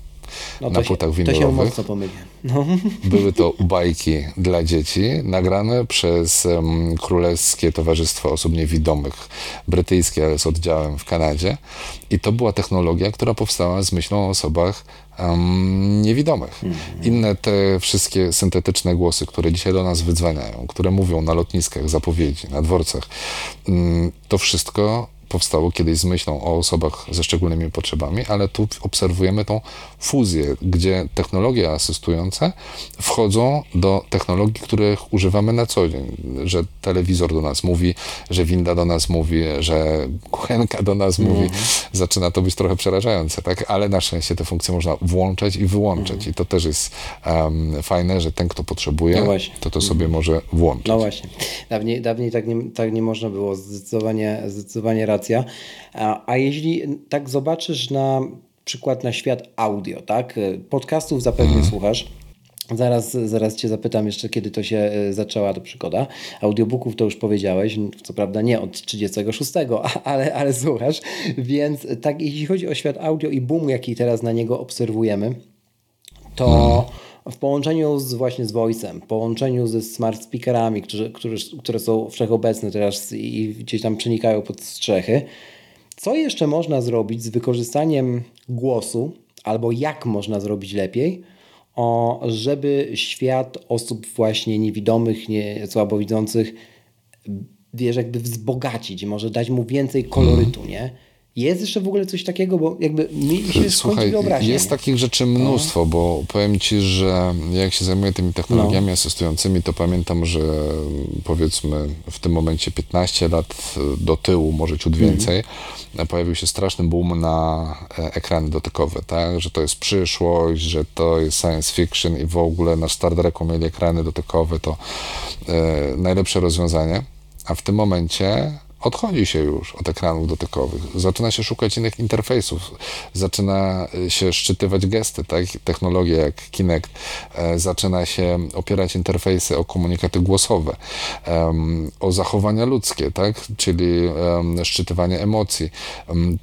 no na płytach winylowych. To się mocno pomyliłem. No. Były to bajki dla dzieci, nagrane przez um, Królewskie Towarzystwo Osób Niewidomych, brytyjskie, ale z oddziałem w Kanadzie. I to była technologia, która powstała z myślą o osobach um, niewidomych. Mm -hmm. Inne te wszystkie syntetyczne głosy, które dzisiaj do nas wydzwaniają, które mówią na lotniskach, zapowiedzi, na dworcach, um, to wszystko powstało kiedyś z myślą o osobach ze szczególnymi potrzebami, ale tu obserwujemy tą fuzję, gdzie technologie asystujące wchodzą do technologii, których używamy na co dzień, że telewizor do nas mówi, że winda do nas mówi, że kuchenka do nas mówi. Mhm. Zaczyna to być trochę przerażające, tak? Ale na szczęście te funkcje można włączać i wyłączać mhm. i to też jest um, fajne, że ten, kto potrzebuje, no to to sobie mhm. może włączyć. No właśnie. Dawniej, dawniej tak, nie, tak nie można było, zdecydowanie, zdecydowanie A, a jeśli tak zobaczysz na przykład na świat audio, tak? Podcastów zapewne mhm. słuchasz. Zaraz, zaraz Cię zapytam jeszcze, kiedy to się e, zaczęła ta przygoda. Audiobooków to już powiedziałeś, co prawda nie od 36, ale, ale słuchasz. Więc tak, jeśli chodzi o świat audio i boom, jaki teraz na niego obserwujemy, to mhm. W połączeniu z, właśnie z voice'em, w połączeniu ze smart speakerami, które, które, które są wszechobecne teraz i gdzieś tam przenikają pod strzechy, co jeszcze można zrobić z wykorzystaniem głosu, albo jak można zrobić lepiej, o, żeby świat osób właśnie niewidomych, nie, słabowidzących, wiesz, jakby wzbogacić, może dać mu więcej kolorytu, nie? Jest jeszcze w ogóle coś takiego, bo jakby mi się Słuchaj, wyobraźnia. Jest takich rzeczy mnóstwo, no. bo powiem Ci, że jak się zajmuję tymi technologiami no. asystującymi, to pamiętam, że powiedzmy w tym momencie 15 lat do tyłu, może ciut mhm. więcej, mm. pojawił się straszny boom na e, ekrany dotykowe, tak? Że to jest przyszłość, że to jest science fiction i w ogóle na Star Treku mieli ekrany dotykowe, to e, najlepsze rozwiązanie. A w tym momencie odchodzi się już od ekranów dotykowych, zaczyna się szukać innych interfejsów, zaczyna e, się szczytywać gesty, tak? technologie jak Kinect, e, zaczyna się opierać interfejsy o komunikaty głosowe, o zachowania ludzkie, tak? czyli szczytywanie emocji.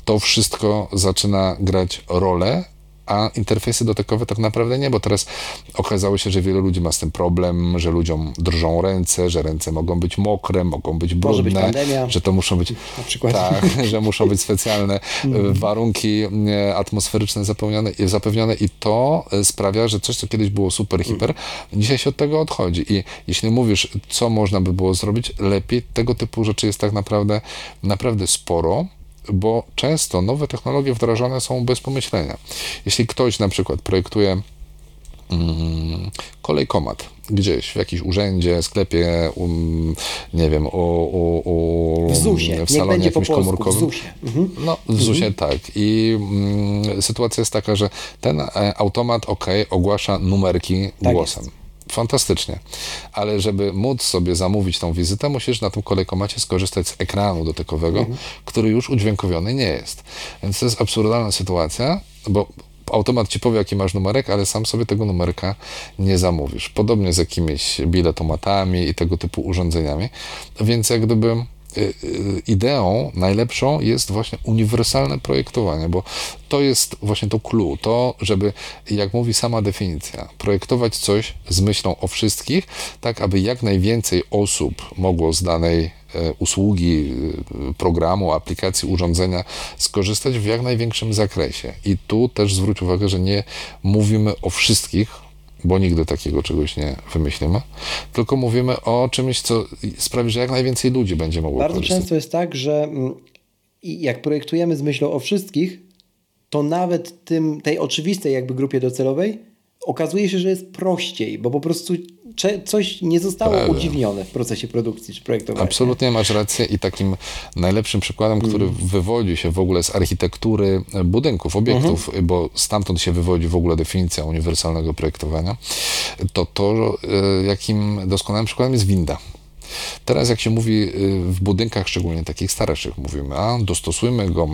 To wszystko zaczyna grać rolę a interfejsy dotykowe tak naprawdę nie, bo teraz okazało się, że wielu ludzi ma z tym problem, że ludziom drżą ręce, że ręce mogą być mokre, mogą być brudne, być że to muszą być tak, że muszą być specjalne mm. warunki e, atmosferyczne zapewnione, zapewnione i to e, sprawia, że coś, co kiedyś było super, mm. hiper, dzisiaj się od tego odchodzi i jeśli mówisz, co można by było zrobić lepiej, tego typu rzeczy jest tak naprawdę naprawdę sporo, bo często nowe technologie wdrażane są bez pomyślenia. Jeśli ktoś na przykład projektuje mm, kolejkomat gdzieś, w jakimś urzędzie, sklepie, um, nie wiem, u, w, ZUSie. w salonie jakimś polsku, komórkowym. W ZUSie. Mhm. No, w ZUSie mhm. tak. I mm, sytuacja jest taka, że ten e, automat, ok, ogłasza numerki tak głosem. Jest fantastycznie. Ale żeby móc sobie zamówić tą wizytę, musisz na tym kolejkomacie skorzystać z ekranu dotykowego, mhm. który już udźwiękowiony nie jest. Więc to jest absurdalna sytuacja, bo automat ci powie, jaki masz numerek, ale sam sobie tego numerka nie zamówisz. Podobnie z jakimiś biletomatami i tego typu urządzeniami. Więc jak gdyby ideą najlepszą jest właśnie uniwersalne projektowanie, bo to jest właśnie to clue, to, żeby, jak mówi sama definicja, projektować coś z myślą o wszystkich, tak aby jak najwięcej osób mogło z danej e, usługi, y, programu, aplikacji, urządzenia skorzystać w jak największym zakresie. I tu też zwróć uwagę, że nie mówimy o wszystkich, bo nigdy takiego czegoś nie wymyślimy, tylko mówimy o czymś, co sprawi, że jak najwięcej ludzi będzie mogło Bardzo korzystać. często jest tak, że mm, jak projektujemy z myślą o wszystkich, to nawet tym, tej oczywistej jakby grupie docelowej okazuje się, że jest prościej, bo po prostu coś nie zostało Prawda. udziwnione w procesie produkcji czy projektowania. Absolutnie masz rację i takim najlepszym przykładem, który mm. wywodzi się w ogóle z architektury budynków, obiektów, mm -hmm. bo stamtąd się wywodzi w ogóle definicja uniwersalnego projektowania, to to, e, jakim doskonałym przykładem jest winda. Teraz jak się mówi y, w budynkach, szczególnie takich starszych, mówimy, a dostosujmy go,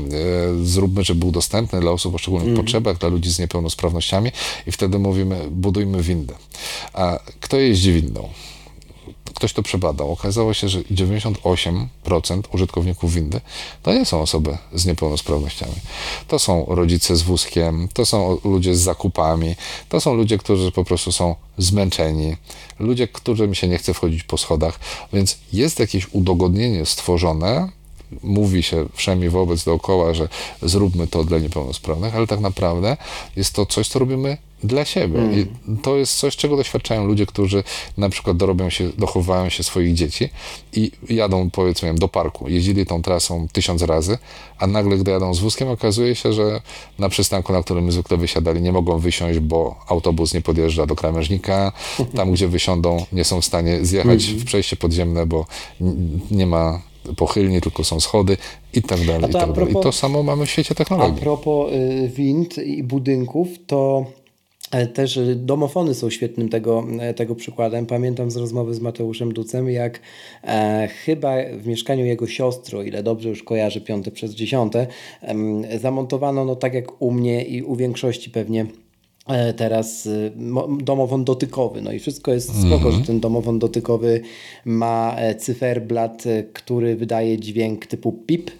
y, zróbmy, żeby był dostępny dla osób o szczególnych mm. potrzebach, dla ludzi z niepełnosprawnościami i wtedy mówimy, budujmy windę. A kto jeździ windą? Ktoś to przebadał. Okazało się, że 98% użytkowników windy to nie są osoby z niepełnosprawnościami. To są rodzice z wózkiem, to są ludzie z zakupami, to są ludzie, którzy po prostu są zmęczeni, ludzie, którym się nie chce wchodzić po schodach, więc jest jakieś udogodnienie stworzone, mówi się wszemi wobec dookoła, że zróbmy to dla niepełnosprawnych, ale tak naprawdę jest to coś, co robimy dla siebie. Mm. I to jest coś, czego doświadczają ludzie, którzy na przykład dorobią się, dochowają się swoich dzieci i jadą, powiedzmy, do parku. Jeździli tą trasą tysiąc razy, a nagle, gdy jadą z wózkiem, okazuje się, że na przystanku, na którym zwykle wysiadali, nie mogą wysiąść, bo autobus nie podjeżdża do krawężnika. Tam, gdzie wysiądą, nie są w stanie zjechać mm. w przejście podziemne, bo nie ma pochylnie, tylko są schody i tak dalej. I, tak propos, dalej. I to samo mamy w świecie technologii. A propos y, wind i budynków, to e, też domofony są świetnym tego, e, tego przykładem. Pamiętam z rozmowy z Mateuszem Ducem, jak e, chyba w mieszkaniu jego siostry, o ile dobrze już kojarzę, piąte przez dziesiąte, e, zamontowano, no tak jak u mnie i u większości pewnie teraz y, domofon dotykowy. No i wszystko jest spoko, mm -hmm. że ten domofon dotykowy ma e, cyferblat, e, który wydaje dźwięk typu pip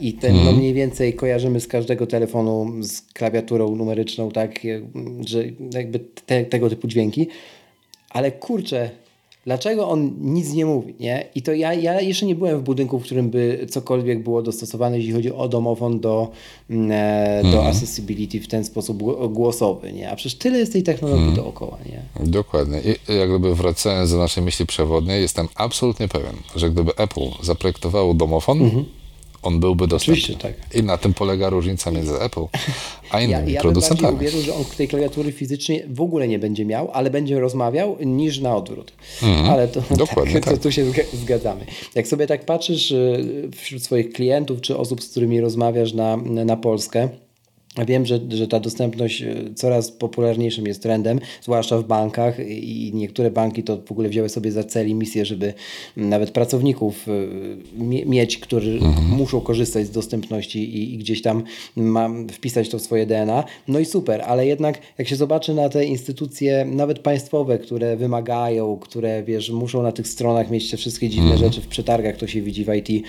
i ten mm -hmm. no mniej więcej kojarzymy z każdego telefonu z klawiaturą numeryczną, tak, że jakby te, tego typu dźwięki. Ale kurczę, Dlaczego on nic nie mówi, nie? I to ja, ja jeszcze nie byłem w budynku, w którym by cokolwiek było dostosowane, jeśli chodzi o domofon do, mm, e, do mm. accessibility w ten sposób głosowy, nie? A przecież tyle jest tej technologii mm. dookoła, nie? Dokładnie. I jak gdyby wracając do naszej myśli przewodniej, jestem absolutnie pewien, że gdyby Apple zaprojektowało domofon, -hmm on byłby dostępny. Oczywiście, tak. I na tym polega różnica między Apple a innymi ja, ja producentami. Ja że on tej klawiatury fizycznie w ogóle nie będzie miał, ale będzie rozmawiał niż na odwrót. Mm, ale to, dokładnie tak, tak. To, tu się zgadzamy. Jak sobie tak patrzysz y, wśród swoich klientów czy osób, z którymi rozmawiasz na, na Polskę, Wiem, że, że ta dostępność e, coraz popularniejszym jest trendem, zwłaszcza w bankach i niektóre banki to w ogóle wzięły sobie za cel i misję, żeby nawet pracowników e, mieć, którzy mhm. muszą korzystać z dostępności i, i gdzieś tam wpisać to w swoje DNA. No i super, ale jednak jak się zobaczy na te instytucje, nawet państwowe, które wymagają, które wiesz, muszą na tych stronach mieć te wszystkie dziwne mhm. rzeczy w przetargach, to się widzi w IT,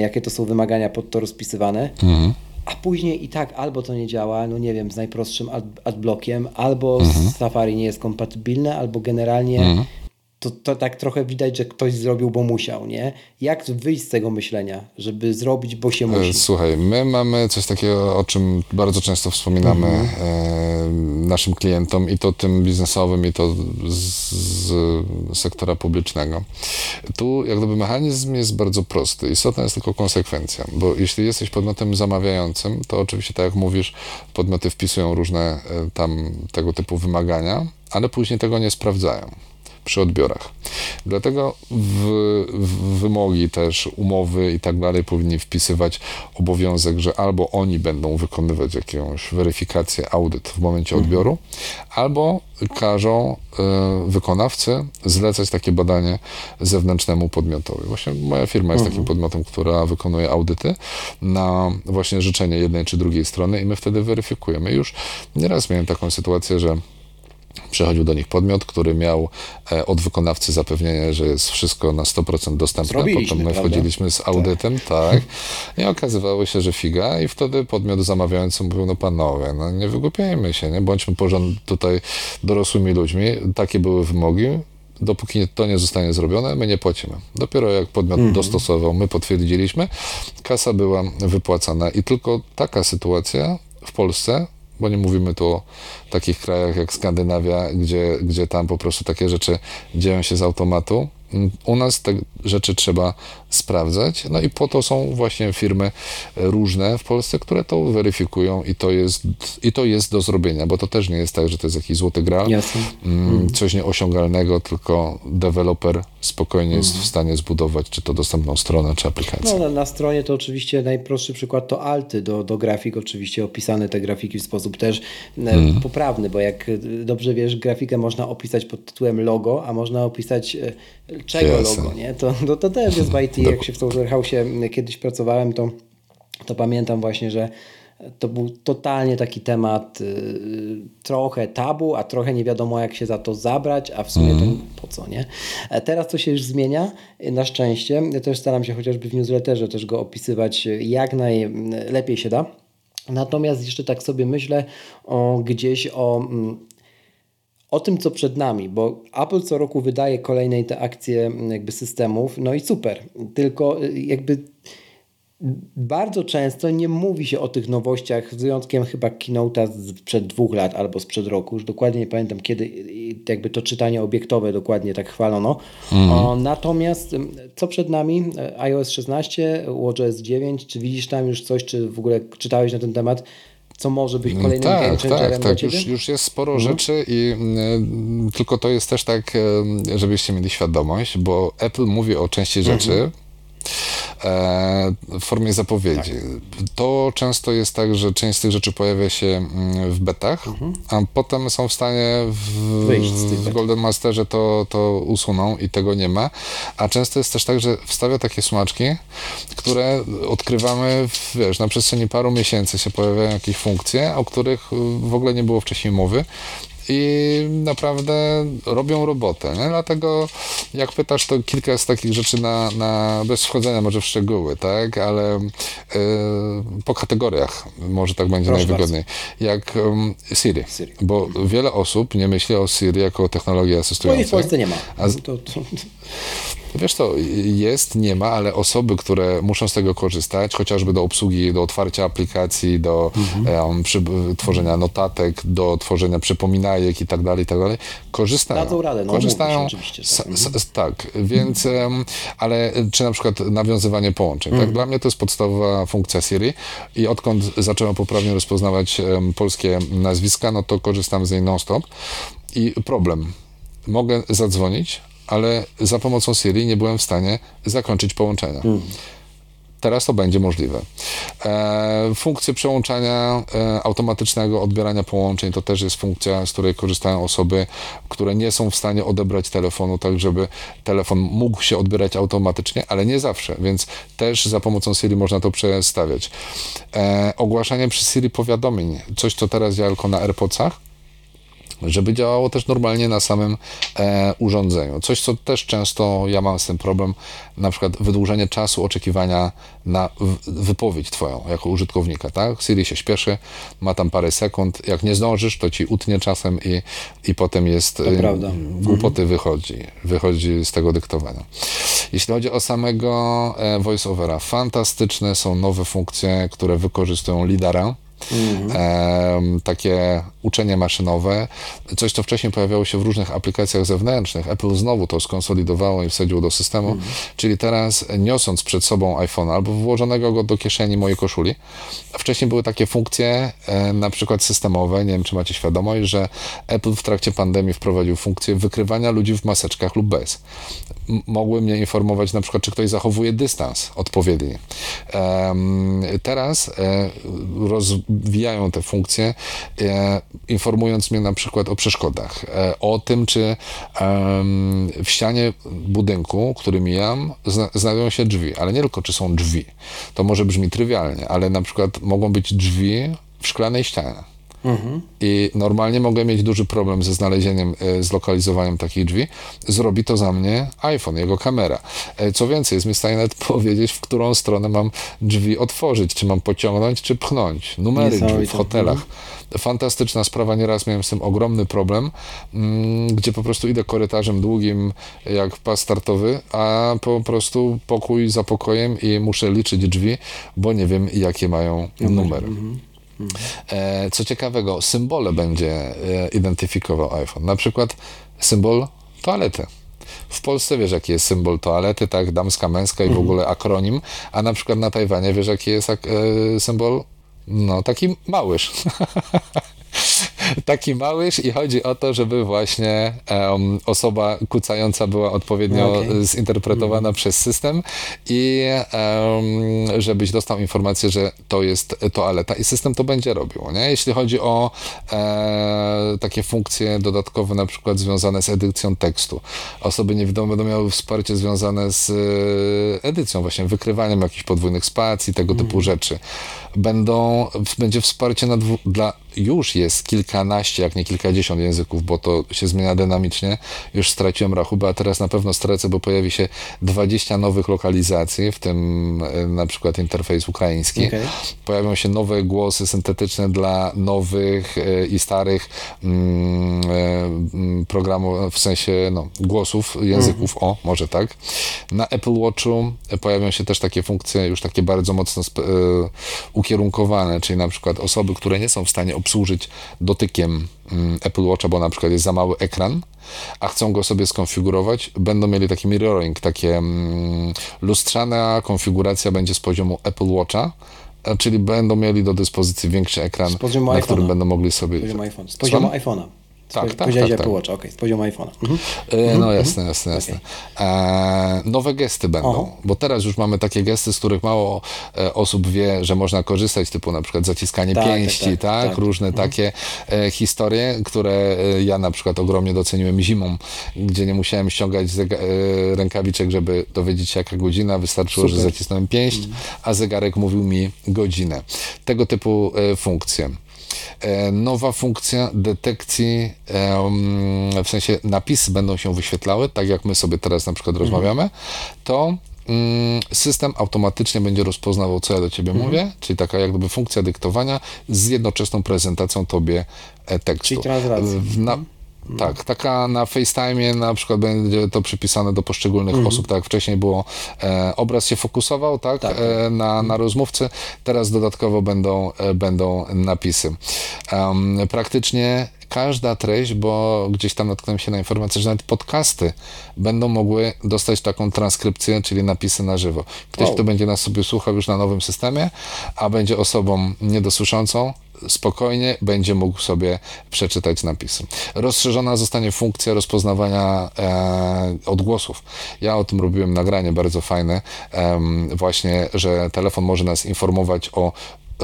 jakie to są wymagania pod to rozpisywane. Mhm a później i tak albo to nie działa, no nie wiem, z najprostszym ad adblockiem, albo mhm. Safari nie jest kompatybilne, albo generalnie mhm to, to tak trochę widać, że ktoś zrobił, bo musiał, nie? Jak wyjść z tego myślenia, żeby zrobić, bo się musi? Słuchaj, my mamy coś takiego, o czym bardzo często wspominamy -hmm. e, naszym klientom i to tym biznesowym, i to z, z, sektora publicznego. Tu jak gdyby mechanizm jest bardzo prosty. Istotna jest tylko konsekwencja, bo jeśli jesteś podmiotem zamawiającym, to oczywiście, tak jak mówisz, podmioty wpisują różne e, tam tego typu wymagania, ale później tego nie sprawdzają przy odbiorach. Dlatego w, w wymogi też, umowy i tak dalej powinni wpisywać obowiązek, że albo oni będą wykonywać jakąś weryfikację, audyt w momencie mhm. odbioru, albo każą y, wykonawcy zlecać takie badanie zewnętrznemu podmiotowi. Właśnie moja firma jest mhm. takim podmiotem, która wykonuje audyty na właśnie życzenie jednej czy drugiej strony i my wtedy weryfikujemy. Już nieraz miałem taką sytuację, że Przychodził do nich podmiot, który miał e, od wykonawcy zapewnienie, że jest wszystko na 100% dostępne. Potem my wchodziliśmy z audytem, tak. tak. I okazywało się, że figa i wtedy podmiot zamawiający mówił, no panowie, no nie wygłupiajmy się, nie? Bądźmy porząd tutaj dorosłymi ludźmi. Takie były wymogi. Dopóki to nie zostanie zrobione, my nie płacimy. Dopiero jak podmiot mm -hmm. dostosował, my potwierdziliśmy, kasa była wypłacana i tylko taka sytuacja w Polsce bo nie mówimy tu o takich krajach jak Skandynawia, gdzie, gdzie tam po prostu takie rzeczy dzieją się z automatu, U nas te rzeczy trzeba sprawdzać, no i po to są właśnie firmy różne w Polsce, które to weryfikują i to jest, i to jest do zrobienia, bo to też nie jest tak, że to jest jakiś złoty Jasne. mm, coś nieosiągalnego, tylko deweloper spokojnie jest w stanie zbudować czy to dostępną stronę, czy aplikację. No, na, na stronie to oczywiście najprostszy przykład to alty do, do grafik, oczywiście opisane te grafiki w sposób też e, poprawny, bo jak e, dobrze wiesz, grafikę można opisać pod tytułem logo, a można opisać e, czego Jasne. logo, nie? To, to, to też jest w IT, jak się w Software House kiedyś pracowałem, to, to pamiętam właśnie, że to był totalnie taki temat y, trochę tabu, a trochę nie wiadomo jak się za to zabrać, a w sumie to po co, nie? E, Teraz to się już zmienia, y, na szczęście. Ja też staram się chociażby w newsletterze też go opisywać y, jak najlepiej się da. Natomiast jeszcze tak sobie myślę o, gdzieś o mm, o tym, co przed nami, bo Apple co roku wydaje kolejne te akcje mm, jakby systemów, no i super, tylko y, jakby bardzo często nie mówi się o tych nowościach, z wyjątkiem chyba keynote'a sprzed dwóch lat albo sprzed roku, już dokładnie nie pamiętam kiedy jakby to czytanie obiektowe dokładnie tak chwalono. O, natomiast co przed nami? E, iOS 16, WatchOS 9, czy widzisz tam już coś, czy w ogóle czytałeś na ten temat? Co może być kolejnym game Tak, changerem tak, tak. Już, już jest sporo rzeczy i mm, tylko to jest też tak, e, żebyście mieli świadomość, bo Apple mówi o części rzeczy e, w formie zapowiedzi. To często jest tak, że część z tych rzeczy pojawia się mm, w betach, a potem są w stanie w, w. Golden Masterze to, to usuną i tego nie ma. A często jest też tak, że wstawia takie smaczki, które odkrywamy, w, wiesz, na przestrzeni paru miesięcy się pojawiają jakieś funkcje, o których w ogóle nie było wcześniej mowy. I naprawdę robią robotę. Nie? Dlatego, jak pytasz, to kilka z takich rzeczy na, na bez wchodzenia może w szczegóły, tak? Ale y, po kategoriach może tak będzie Proszę najwygodniej. Jak um, Siri. Siri. Bo wiele osób nie myśli o Siri jako o technologii asystującej. i w Polsce nie ma. A z- To, to, Wiesz to, jest, nie ma, ale osoby, które muszą z tego korzystać, chociażby do obsługi, do otwarcia aplikacji, do em, przy, tworzenia notatek, do tworzenia przypominajek i tak dalej, i tak dalej, korzystają. Dadzą radę, no, korzystają. się tak. s- s- tak, więc, ale czy na przykład nawiązywanie połączeń, tak? Dla mnie to jest podstawowa funkcja Siri i odkąd zacząłem poprawnie rozpoznawać em, polskie nazwiska, no to korzystam z niej non-stop i problem. Mogę zadzwonić, ale za pomocą Siri nie byłem w stanie zakończyć połączenia. Teraz to będzie możliwe. E, funkcje przełączania e, automatycznego odbierania połączeń to też jest funkcja, z której korzystają osoby, które nie są w stanie odebrać telefonu, tak żeby telefon mógł się odbierać automatycznie, ale nie zawsze, więc też za pomocą Siri można to przestawiać. E, ogłaszanie przez Siri powiadomień, coś co teraz działa tylko na AirPodsach, żeby działało też normalnie na samym e, urządzeniu. Coś, co też często ja mam z tym problem, na przykład wydłużenie czasu oczekiwania na wypowiedź twoją jako użytkownika, tak? Siri się śpieszy, ma tam parę sekund, jak nie zdążysz, to ci utnie czasem i, i potem jest e, prawda. głupoty wychodzi, wychodzi z tego dyktowania. Jeśli chodzi o samego e, voiceovera, fantastyczne są nowe funkcje, które wykorzystują lidara, Em, takie uczenie maszynowe, coś co wcześniej pojawiało się w różnych aplikacjach zewnętrznych. Apple znowu to skonsolidowało i wsadziło do systemu, czyli teraz niosąc przed sobą iPhone albo włożonego go do kieszeni mojej koszuli, wcześniej były takie funkcje e, na przykład systemowe, nie wiem czy macie świadomość, że Apple w trakcie pandemii wprowadził funkcję wykrywania ludzi w maseczkach lub bez. M- mogły mnie informować na przykład, czy ktoś zachowuje dystans odpowiedni. Teraz e, rozwijają te funkcje, e, informując mnie na przykład o przeszkodach, e, o tym, czy w ścianie budynku, który mijam, zna, znajdują się drzwi, ale nie tylko, czy są drzwi. To może brzmi trywialnie, ale na przykład mogą być drzwi w szklanej ścianie. I normalnie mogę mieć duży problem ze znalezieniem, e, zlokalizowaniem takich drzwi. Zrobi to za mnie iPhone, jego kamera. E, Co więcej, jest mi w stanie nawet powiedzieć, w którą stronę mam drzwi otworzyć, czy mam pociągnąć, czy pchnąć. Numery drzwi w hotelach. Fantastyczna sprawa, nieraz miałem z tym ogromny problem, mm, gdzie po prostu idę korytarzem długim jak pas startowy, a po prostu pokój za pokojem i muszę liczyć drzwi, bo nie wiem jakie mają numery. E, Co ciekawego, symbole będzie e, identyfikował iPhone. Na przykład symbol toalety. W Polsce wiesz, jaki jest symbol toalety, tak, damska, męska i w Mhm. ogóle akronim, a na przykład na Tajwanie wiesz, jaki jest e, symbol? No, taki małyż. taki małyż i chodzi o to, żeby właśnie em, osoba kucająca była odpowiednio Okej. zinterpretowana przez system i em, żebyś dostał informację, że to jest toaleta i system to będzie robił. Nie? Jeśli chodzi o e, takie funkcje dodatkowe, na przykład związane z edycją tekstu, osoby niewidome będą miały wsparcie związane z e, edycją, właśnie wykrywaniem jakichś podwójnych spacji, tego typu rzeczy. Będą, będzie wsparcie na dwu, dla, już jest kilkanaście, jak nie kilkadziesiąt języków, bo to się zmienia dynamicznie. Już straciłem rachubę, a teraz na pewno stracę, bo pojawi się 20 nowych lokalizacji, w tym e, na przykład interfejs ukraiński. Okej. Pojawią się nowe głosy syntetyczne dla nowych e, i starych mm, e, mm, programów, w sensie no, głosów, języków, o, może tak. Na Apple Watchu pojawią się też takie funkcje już takie bardzo mocno ukierunkowane, czyli na przykład osoby, które nie są w stanie obsłużyć dotykiem mm, Apple Watcha, bo na przykład jest za mały ekran, a chcą go sobie skonfigurować, będą mieli taki mirroring, takie mm, lustrzana konfiguracja będzie z poziomu Apple Watcha, e, czyli będą mieli do dyspozycji większy ekran, na którym iPhone'a. będą mogli sobie... Z poziomu iPhone. Z poziomu iPhone'a. Tak, tak, Powiedziałeś tak, Apple tak. Watch, okej, z poziomu iPhone'a. Mhm. E, No jasne, jasne, jasne. E, nowe gesty będą, Oho. bo teraz już mamy takie gesty, z których mało e, osób wie, że można korzystać, typu na przykład zaciskanie Tak, tak, pięści, tak, tak, tak. różne takie e, historie, które e, ja na przykład ogromnie doceniłem zimą, gdzie nie musiałem ściągać rękawiczek, żeby dowiedzieć się jaka godzina, wystarczyło, że Super. zacisnąłem pięść, a zegarek mówił mi godzinę. Tego typu funkcje. E, nowa funkcja detekcji, em, w sensie napisy będą się wyświetlały, tak jak my sobie teraz na przykład rozmawiamy, to mm, system automatycznie będzie rozpoznawał, co ja do ciebie mówię, czyli taka jak gdyby funkcja dyktowania z jednoczesną prezentacją tobie e, tekstu. Czyli translacja. Na, tak, taka na FaceTime na przykład będzie to przypisane do poszczególnych osób, tak jak wcześniej było, e, obraz się fokusował, tak, Tak, E, na, na rozmówcy, teraz dodatkowo będą, e, będą napisy. Em, praktycznie każda treść, bo gdzieś tam natknąłem się na informację, że nawet podcasty będą mogły dostać taką transkrypcję, czyli napisy na żywo. Ktoś, Wow. kto będzie nas sobie słuchał już na nowym systemie, a będzie osobą niedosłyszącą, spokojnie będzie mógł sobie przeczytać napisy. Rozszerzona zostanie funkcja rozpoznawania e, odgłosów. Ja o tym robiłem nagranie bardzo fajne, em, właśnie, że telefon może nas informować o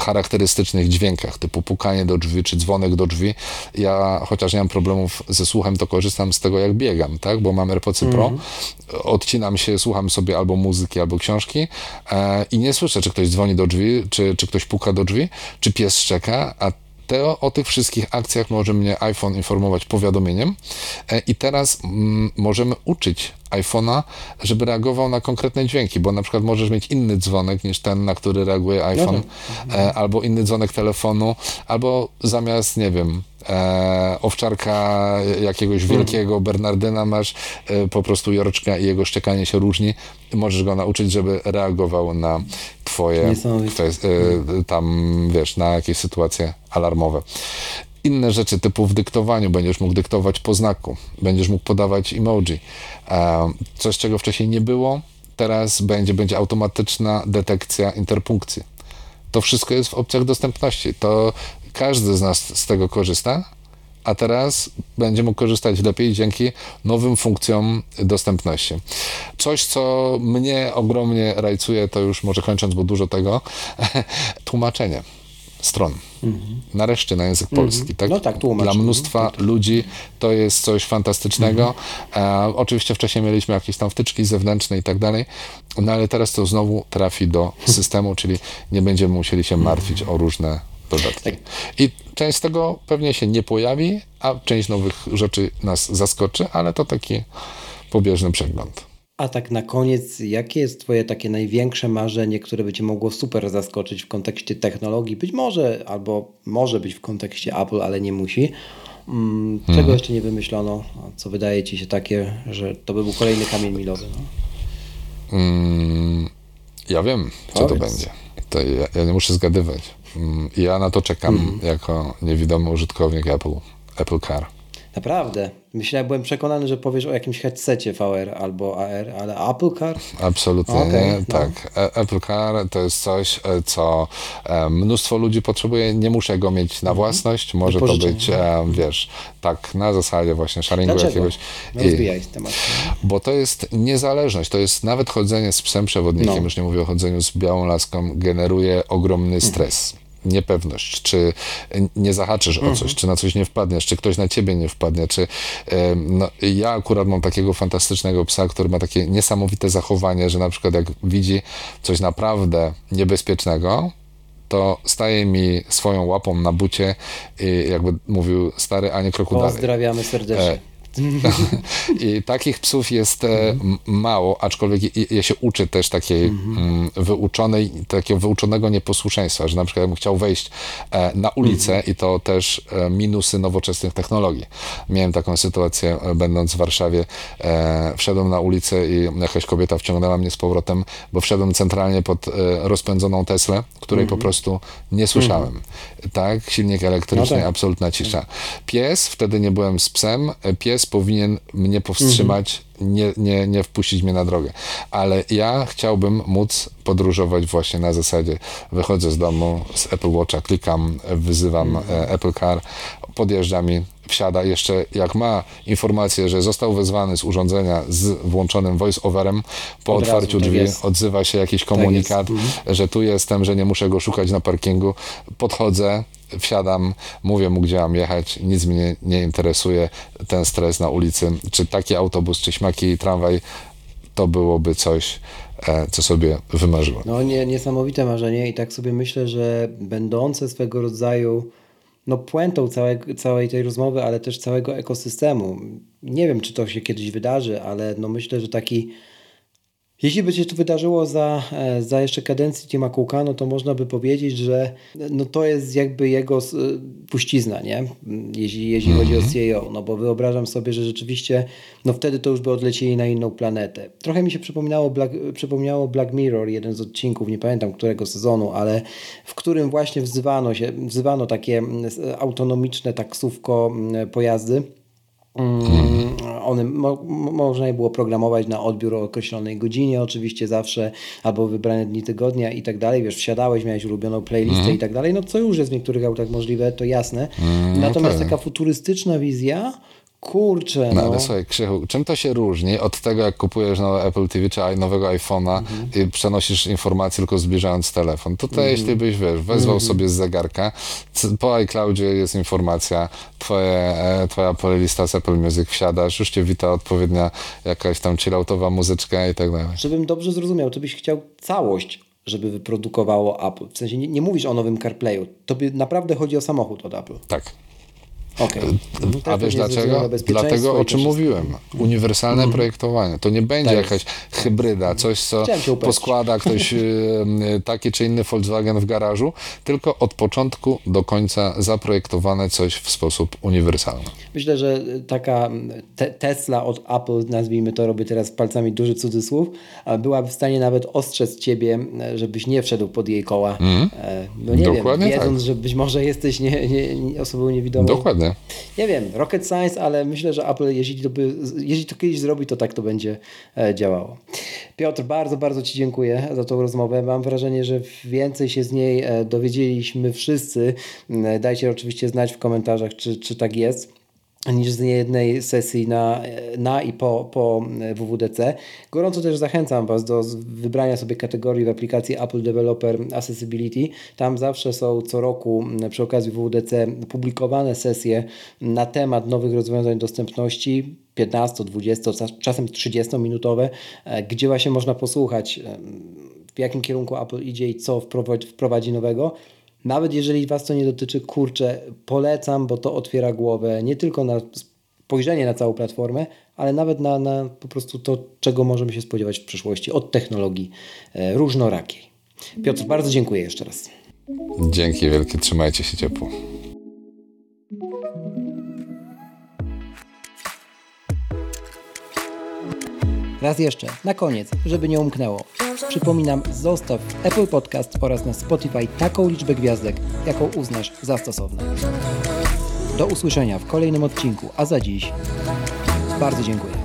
charakterystycznych dźwiękach, typu pukanie do drzwi, czy dzwonek do drzwi. Ja, chociaż nie mam problemów ze słuchem, to korzystam z tego, jak biegam, tak? Bo mam AirPodsy Pro, odcinam się, słucham sobie albo muzyki, albo książki e, i nie słyszę, czy ktoś dzwoni do drzwi, czy, czy ktoś puka do drzwi, czy pies szczeka, a o tych wszystkich akcjach może mnie iPhone informować powiadomieniem. E, i teraz mm, możemy uczyć iPhone'a, żeby reagował na konkretne dźwięki, bo na przykład możesz mieć inny dzwonek niż ten, na który reaguje iPhone, e, albo inny dzwonek telefonu, albo zamiast, nie wiem, e, owczarka jakiegoś wielkiego Bernardyna masz e, po prostu jorczka i jego szczekanie się różni. Możesz go nauczyć, żeby reagował na twoje e, tam, wiesz, na jakieś sytuacje alarmowe. Inne rzeczy typu w dyktowaniu będziesz mógł dyktować po znaku, będziesz mógł podawać emoji. E, Coś, czego wcześniej nie było, teraz będzie, będzie automatyczna detekcja interpunkcji. To wszystko jest w opcjach dostępności. To każdy z nas z tego korzysta, a teraz będzie mógł korzystać lepiej dzięki nowym funkcjom dostępności. Coś, co mnie ogromnie rajcuje, to już może kończąc, bo dużo tego, tłumaczenie stron. Nareszcie na język polski. Tak? No tak, tłumacz. Dla Mhm. mnóstwa ludzi to jest coś fantastycznego. Mhm. E, oczywiście wcześniej mieliśmy jakieś tam wtyczki zewnętrzne i tak dalej, no ale teraz to znowu trafi do systemu, czyli nie będziemy musieli się martwić o różne dodatki. Tak. I część z tego pewnie się nie pojawi, a część nowych rzeczy nas zaskoczy, ale to taki pobieżny przegląd. A tak na koniec, jakie jest Twoje takie największe marzenie, które by Cię mogło super zaskoczyć w kontekście technologii? Być może, albo może być w kontekście Apple, ale nie musi. Mm, Czego jeszcze nie wymyślono? A Co wydaje Ci się takie, że to by był kolejny kamień milowy? No? Mm, ja wiem, co to Powiedz. będzie. To ja, ja nie muszę zgadywać. Mm, Ja na to czekam jako niewidomy użytkownik Apple, Apple Car. Naprawdę. Myślałem, byłem przekonany, że powiesz o jakimś headsetie VR albo AR, ale Apple Car? Absolutnie nie. no. Tak. E- Apple Car to jest coś, e, co e, mnóstwo ludzi potrzebuje. Nie muszę go mieć na własność. Może to być, e, wiesz, tak, na zasadzie właśnie sharingu Dlaczego? jakiegoś. I- Rozwijaj temat. Bo to jest niezależność, to jest nawet chodzenie z psem przewodnikiem, No. już nie mówię o chodzeniu z białą laską, generuje ogromny stres. Niepewność, czy nie zahaczysz o coś, czy na coś nie wpadniesz, czy ktoś na ciebie nie wpadnie, czy no, ja akurat mam takiego fantastycznego psa, który ma takie niesamowite zachowanie, że na przykład jak widzi coś naprawdę niebezpiecznego, to staje mi swoją łapą na bucie i jakby mówił stary, a nie kroku dalej. Pozdrawiamy serdecznie. I takich psów jest e, mało, aczkolwiek je się uczy też takiej mm, wyuczonej, takiego wyuczonego nieposłuszeństwa, że na przykład bym chciał wejść e, na ulicę i to też e, minusy nowoczesnych technologii. Miałem taką sytuację, będąc w Warszawie, wszedłem na ulicę i jakaś kobieta wciągnęła mnie z powrotem, bo wszedłem centralnie pod rozpędzoną Teslę, której po prostu nie słyszałem. Tak, silnik elektryczny, No tak. absolutna cisza. Pies, wtedy nie byłem z psem, pies powinien mnie powstrzymać, nie, nie, nie wpuścić mnie na drogę. Ale ja chciałbym móc podróżować właśnie na zasadzie, wychodzę z domu z Apple Watcha, klikam, wyzywam e, Apple Car, podjeżdża mi, wsiada, jeszcze jak ma informację, że został wezwany z urządzenia z włączonym voice-overem, po Od razu, otwarciu tak drzwi jest. odzywa się jakiś komunikat, że tu jestem, że nie muszę go szukać na parkingu. Podchodzę, wsiadam, mówię mu, gdzie mam jechać, nic mnie nie interesuje, ten stres na ulicy, czy taki autobus, czy śmaki tramwaj, to byłoby coś, e, co sobie wymarzyłem. No nie, niesamowite marzenie i tak sobie myślę, że będące swego rodzaju no puentą całego, całej tej rozmowy, ale też całego ekosystemu. Nie wiem, czy to się kiedyś wydarzy, ale no myślę, że taki jeśli by się to wydarzyło za, e, za jeszcze kadencji Tima Cooka, no to można by powiedzieć, że no to jest jakby jego s- puścizna, nie? Jeśli, jeśli chodzi o CEO, no bo wyobrażam sobie, że rzeczywiście no wtedy to już by odlecieli na inną planetę. Trochę mi się przypominało Black, przypomniało Black Mirror, jeden z odcinków, nie pamiętam którego sezonu, ale w którym właśnie wzywano się, wzywano takie autonomiczne taksówko pojazdy. Mm, One mo, mo- można je było programować na odbiór o określonej godzinie, oczywiście zawsze, albo wybrane dni tygodnia i tak dalej. Wiesz, wsiadałeś, miałeś ulubioną playlistę i tak dalej. No co już jest w niektórych autach możliwe, to jasne. Natomiast tak. taka futurystyczna wizja, kurczę, No, no. ale słuchaj, Krzychu, czym to się różni od tego, jak kupujesz nowe Apple TV czy nowego iPhone'a i przenosisz informacje tylko zbliżając telefon? Tutaj jeśli byś, wiesz, wezwał sobie z zegarka, po iCloudzie jest informacja, twoje, e, twoja playlista z Apple Music wsiadasz, już cię wita odpowiednia jakaś tam chilloutowa muzyczka i tak dalej. Żebym dobrze zrozumiał, to byś chciał całość, żeby wyprodukowało Apple. W sensie nie, nie mówisz o nowym CarPlayu. Tobie naprawdę chodzi o samochód od Apple. Tak. Okej. Mhm, A wiesz pewnie ze względu na dlaczego? Dlatego, o czym mówiłem. Uniwersalne projektowanie. To nie będzie Tak jakaś hybryda, coś, co poskłada ktoś taki czy inny Volkswagen w garażu, tylko od początku do końca zaprojektowane coś w sposób uniwersalny. Myślę, że taka te Tesla od Apple, nazwijmy to, robię teraz palcami duży cudzysłów, a byłaby w stanie nawet ostrzec ciebie, e, żebyś nie wszedł pod jej koła. E, No nie Dokładnie wiem, wiedząc, tak. że być może jesteś nie, nie, nie, osobą niewidomą. Dokładnie. Nie wiem, rocket science, ale myślę, że Apple, jeśli to, by, jeśli to kiedyś zrobi, to tak to będzie e, działało. Piotr, bardzo, bardzo Ci dziękuję za tą rozmowę. Mam wrażenie, że więcej się z niej e, dowiedzieliśmy wszyscy. E, Dajcie oczywiście znać w komentarzach, czy, czy tak jest niż z niejednej sesji na, na i po, po WWDC. Gorąco też zachęcam Was do wybrania sobie kategorii w aplikacji Apple Developer Accessibility. Tam zawsze są co roku przy okazji WWDC publikowane sesje na temat nowych rozwiązań dostępności 15, 20, czas- czasem 30 minutowe, e, gdzie właśnie można posłuchać w jakim kierunku Apple idzie i co wprowadzi nowego. Nawet jeżeli Was to nie dotyczy, kurczę, polecam, bo to otwiera głowę nie tylko na spojrzenie na całą platformę, ale nawet na, na po prostu to, czego możemy się spodziewać w przyszłości od technologii e, różnorakiej. Piotr, bardzo dziękuję jeszcze raz. Dzięki wielkie, trzymajcie się ciepło. Raz jeszcze, na koniec, żeby nie umknęło. Przypominam, zostaw Apple Podcast oraz na Spotify taką liczbę gwiazdek, jaką uznasz za stosowne. Do usłyszenia w kolejnym odcinku, a za dziś bardzo dziękuję.